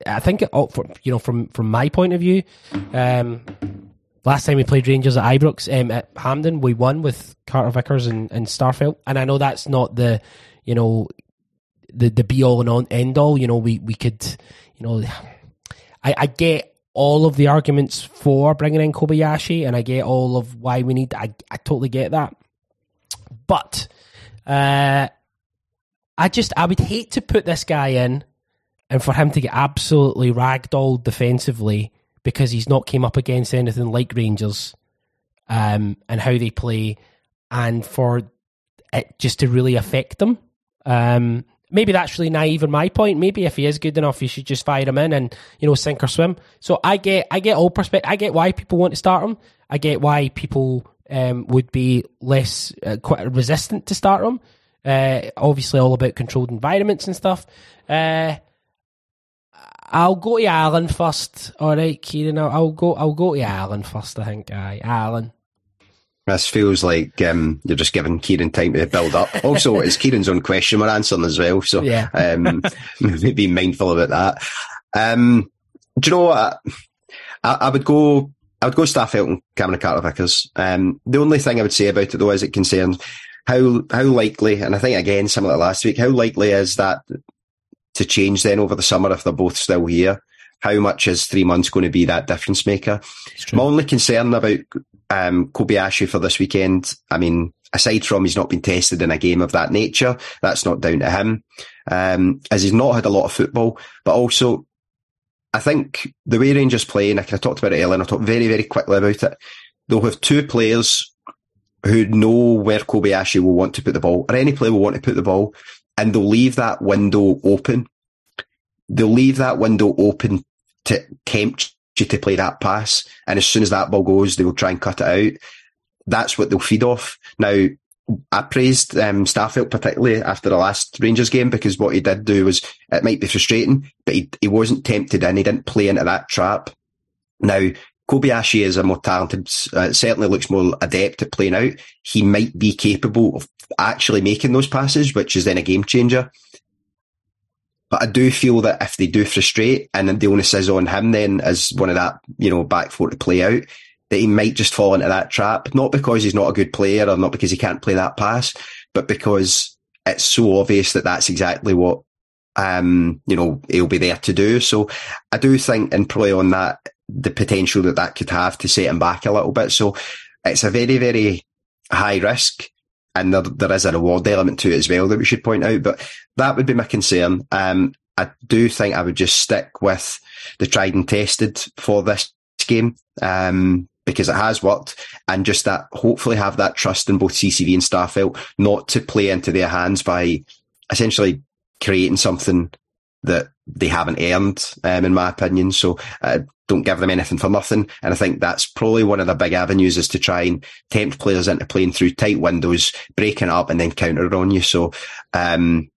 I think it, oh, from, you know from from my point of view, um, last time we played Rangers at Ibrox um, at Hampden, we won with Carter Vickers and, and Starfelt, and I know that's not the you know the the be all and end all. You know, we we could, you know, I, I get all of the arguments for bringing in Kobayashi, and I get all of why we need. I I totally get that, but uh, I just I would hate to put this guy in, and for him to get absolutely ragdolled defensively because he's not came up against anything like Rangers, um, and how they play, and for it just to really affect them. Um, maybe that's really naive in my point. Maybe if he is good enough, you should just fire him in and you know sink or swim. So I get I get all perspective. I get why people want to start him. I get why people um, would be less uh, quite resistant to start him. Uh, obviously, all about controlled environments and stuff. Uh, I'll go to Allan first. All right, Kieran. I'll, I'll, go. I'll go to Allan first. I think. Aye, Allan. This feels like um, you're just giving Kieran time to build up. Also, it's Kieran's own question we're answering as well, so yeah. um, be mindful about that. Um, do you know what? I, I, would go. I would go Starfelt and Cameron Carter Vickers. Um, the only thing I would say about it, though, is it concerns how how likely, and I think again similar to last week, how likely is that to change then over the summer if they're both still here? How much is three months going to be that difference maker? My only concern about um, Kobayashi for this weekend. I mean, aside from he's not been tested in a game of that nature, that's not down to him, um, as he's not had a lot of football, but also I think the way Rangers play, and I talked about it earlier, and I talked very, very quickly about it. They'll have two players who know where Kobayashi will want to put the ball, or any player will want to put the ball, and they'll leave that window open. They'll leave that window open to tempt you to play that pass. And as soon as that ball goes, they will try and cut it out. That's what they'll feed off. Now, I praised um, Starfelt particularly after the last Rangers game because what he did do was it might be frustrating, but he, he wasn't tempted in. He didn't play into that trap. Now, Kobayashi is a more talented, uh, certainly looks more adept at playing out. He might be capable of actually making those passes, which is then a game changer. But I do feel that if they do frustrate and the onus is on him then as one of that, you know, back four to play out, that he might just fall into that trap. Not because he's not a good player or not because he can't play that pass, but because it's so obvious that that's exactly what, um, you know, he'll be there to do. So I do think, and probably on that, the potential that that could have to set him back a little bit. So it's a very, very high risk. And there, there is a reward element to it as well that we should point out. But that would be my concern. Um, I do think I would just stick with the tried and tested for this game. Um, because it has worked and just that hopefully have that trust in both CCV and Starfelt not to play into their hands by essentially creating something that they haven't earned, um, in my opinion. So uh, don't give them anything for nothing. And I think that's probably one of the big avenues is to try and tempt players into playing through tight windows, breaking up and then counter on you. So, um,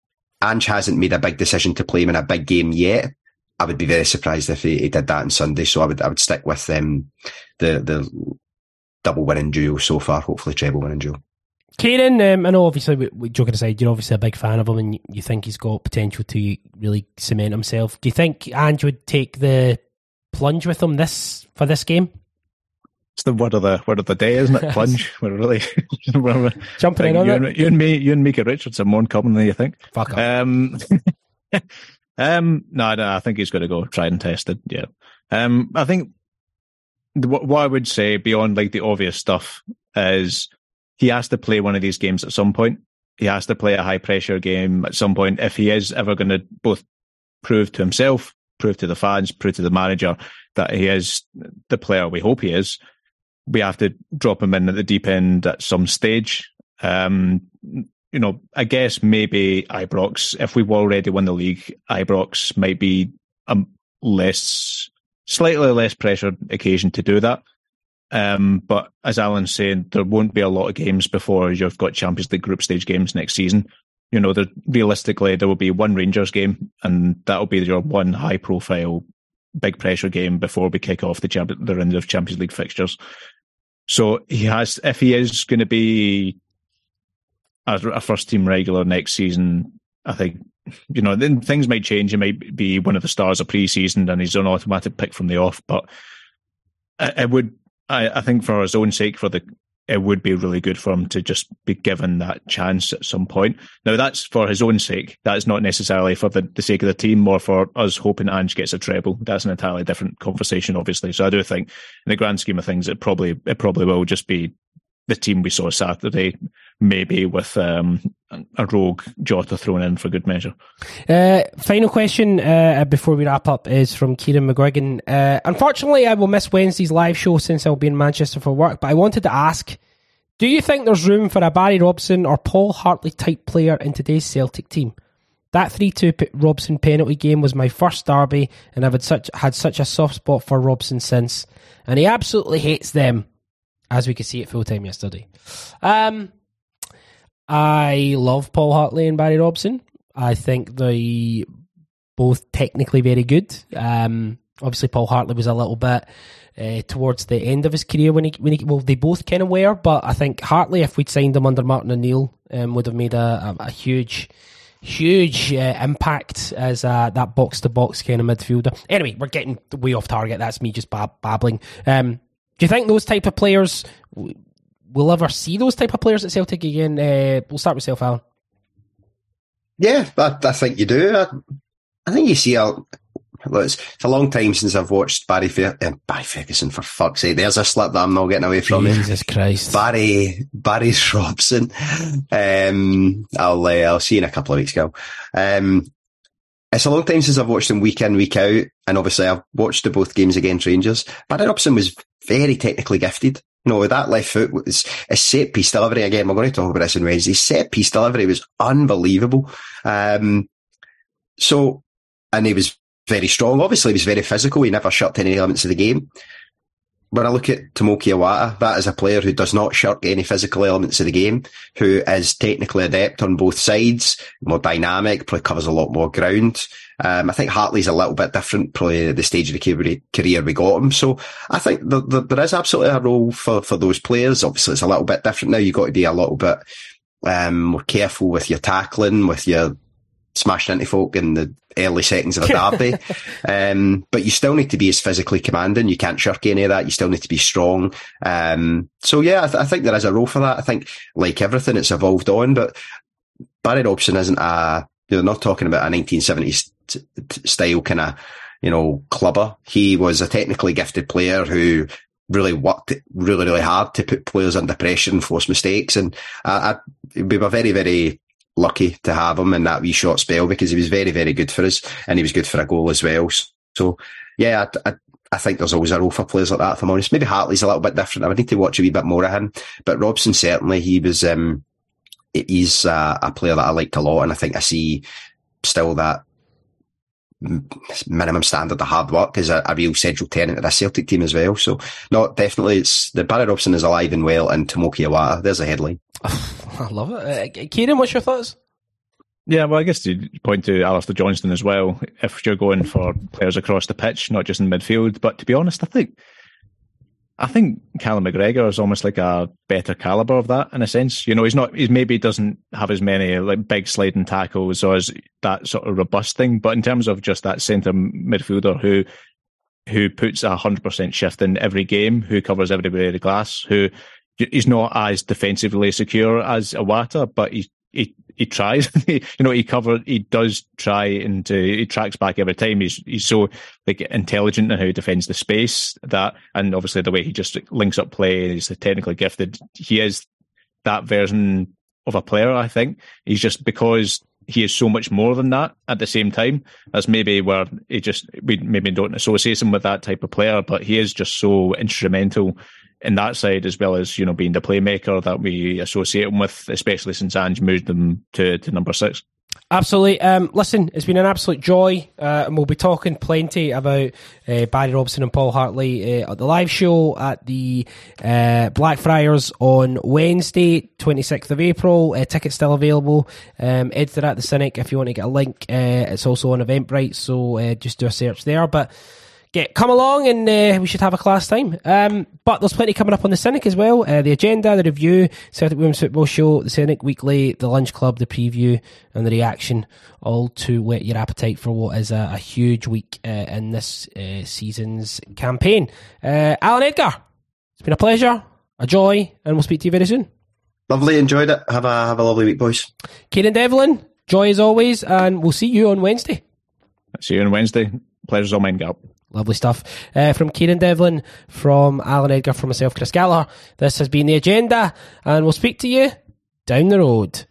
Ange hasn't made a big decision to play him in a big game yet. I would be very surprised if he, he did that on Sunday. So I would, I would stick with, um, the, the double winning duo so far, hopefully treble winning duo. Kieran, um, I know obviously, we, we, joking aside, you're obviously a big fan of him and you, think he's got potential to really cement himself. Do you think Ange would take the plunge with him this for this game? It's the word of the word of the day, isn't it? Plunge. we're really we're, jumping in on you it. And, you and me, you and Micah Richards are more in common than you think. Fuck um, um, no, no, I think he's going to go tried and tested. Yeah. Um, I think what, what I would say beyond like the obvious stuff is he has to play one of these games at some point. He has to play a high pressure game at some point if he is ever going to both prove to himself prove to the fans, prove to the manager that he is the player we hope he is. We have to drop him in at the deep end at some stage. Um, you know, I guess maybe Ibrox, if we've already won the league, Ibrox might be a less, slightly less pressured occasion to do that. Um, but as Allan's saying, there won't be a lot of games before you've got Champions League group stage games next season you know, realistically, there will be one Rangers game, and that'll be your one high profile, big pressure game before we kick off the champ- the round of Champions League fixtures. So he has, if he is going to be a, a first team regular next season, I think you know then things might change. He might be one of the stars of pre-season, and he's an automatic pick from the off. But it would, I, I think, for his own sake, for the it would be really good for him to just be given that chance at some point. Now, that's for his own sake. That's not necessarily for the, the sake of the team or for us hoping Ange gets a treble. That's an entirely different conversation, obviously. So I do think, in the grand scheme of things, it probably it probably will just be the team we saw Saturday, maybe with um, a rogue Jota thrown in for good measure. Uh, final question uh, before we wrap up is from Kieran McGuigan. Uh, unfortunately, I will miss Wednesday's live show since I'll be in Manchester for work, but I wanted to ask do you think there's room for a Barry Robson or Paul Hartley type player in today's Celtic team? That 3 2 Robson penalty game was my first derby, and I've had such, had such a soft spot for Robson since. And he absolutely hates them as we could see at full time yesterday. Um, I love Paul Hartley and Barry Robson. I think they both technically very good. Um, obviously, Paul Hartley was a little bit uh, towards the end of his career when he when he well they both kind of were, but I think Hartley, if we'd signed him under Martin O'Neill, um, would have made a, a, a huge huge uh, impact as uh, that box to box kind of midfielder. Anyway, we're getting way off target. That's me just bab- babbling. Um, do you think those type of players we'll ever see those type of players at Celtic again? Uh, we'll start with self, Allan. Yeah, I, I think you do. I, I think you see a. It's, it's a long time since I've watched Barry Fer- uh, Barry Ferguson for fuck's sake. There's a slip that I'm not getting away from. Jesus Christ, Barry Barry Robson. Um, I'll uh, I'll see you in a couple of weeks, go. Um, it's a long time since I've watched him week in, week out, and obviously I've watched the both games against Rangers. Barry Robson was very technically gifted. Know, that left foot was a set piece delivery. Again, we're going to talk about this on Wednesday. Set piece delivery was unbelievable. Um, so, and he was very strong. Obviously, he was very physical. He never shirked any elements of the game. When I look at Tomoki Iwata, that is a player who does not shirk any physical elements of the game, who is technically adept on both sides, more dynamic, probably covers a lot more ground. Um, I think Hartley's a little bit different, probably at the stage of the career we got him. So I think the, the, there is absolutely a role for, for those players. Obviously, it's a little bit different now. You've got to be a little bit um, more careful with your tackling, with your smashing into folk in the early seconds of a derby. um, but you still need to be as physically commanding. You can't shirk any of that. You still need to be strong. Um, so yeah, I, th- I, think there is a role for that. I think like everything, it's evolved on, but Barry Robson isn't a, you're not talking about a 1970s t- t- style kind of, you know, clubber. He was a technically gifted player who really worked really, really hard to put players under pressure and force mistakes. And I, I, we were very, very lucky to have him in that wee short spell because he was very, very good for us and he was good for a goal as well. So, yeah, I, I, I think there's always a role for players like that, if I'm honest. Maybe Hartley's a little bit different. I would need to watch a wee bit more of him. But Robson, certainly, he was, um, he's a, a player that I liked a lot. And I think I see still that minimum standard of hard work is a, a, real central tenant of the Celtic team as well. So, no, definitely, it's the Barry Robson is alive and well, and Tomoki Iwata. There's a headline. I love it. Uh, Kieran, what's your thoughts? Yeah, well, I guess to point to Alistair Johnston as well, if you're going for players across the pitch, not just in midfield. But to be honest, I think I think Callum McGregor is almost like a better caliber of that in a sense. You know, he's not, he's maybe doesn't have as many like big sliding tackles or as that sort of robust thing. But in terms of just that centre midfielder who, who puts a hundred percent shift in every game, who covers every bit of the glass, who he's not as defensively secure as Iwata, but he he he tries. you know, he cover he does try and uh, he tracks back every time. He's he's so like intelligent in how he defends the space that, and obviously the way he just links up play. He's technically gifted. He is that version of a player. I think he's just because he is so much more than that at the same time. That's maybe where he just we maybe don't associate him with that type of player, but he is just so instrumental in that side as well as you know being the playmaker that we associate him with, especially since Ange moved them to, to number six. Absolutely. Um, listen, it's been an absolute joy, uh, and we'll be talking plenty about uh, Barry Robson and Paul Hartley uh, at the live show at the uh, Blackfriars on Wednesday, 26th of April. Uh, tickets still available. Um, Ed's at the Cynic if you want to get a link. Uh, it's also on Eventbrite, so just do a search there. But get come along and uh, we should have a class time. Um, but there's plenty coming up on the Cynic as well. Uh, the agenda, the review, Celtic Women's Football Show, the Cynic Weekly, the Lunch Club, the preview, and the reaction, all to whet your appetite for what is a, a huge week uh, in this uh, season's campaign. Uh, Allan Edgar, it's been a pleasure, a joy, and we'll speak to you very soon. Lovely, enjoyed it. Have a have a lovely week, boys. Kieran Devlin, joy as always, and we'll see you on Wednesday. See you on Wednesday. Pleasure's all mine, Gal. Lovely stuff. Uh, from Kieran Devlin, from Allan Edgar, from myself, Chris Gallagher. This has been The Agenda, and we'll speak to you down the road.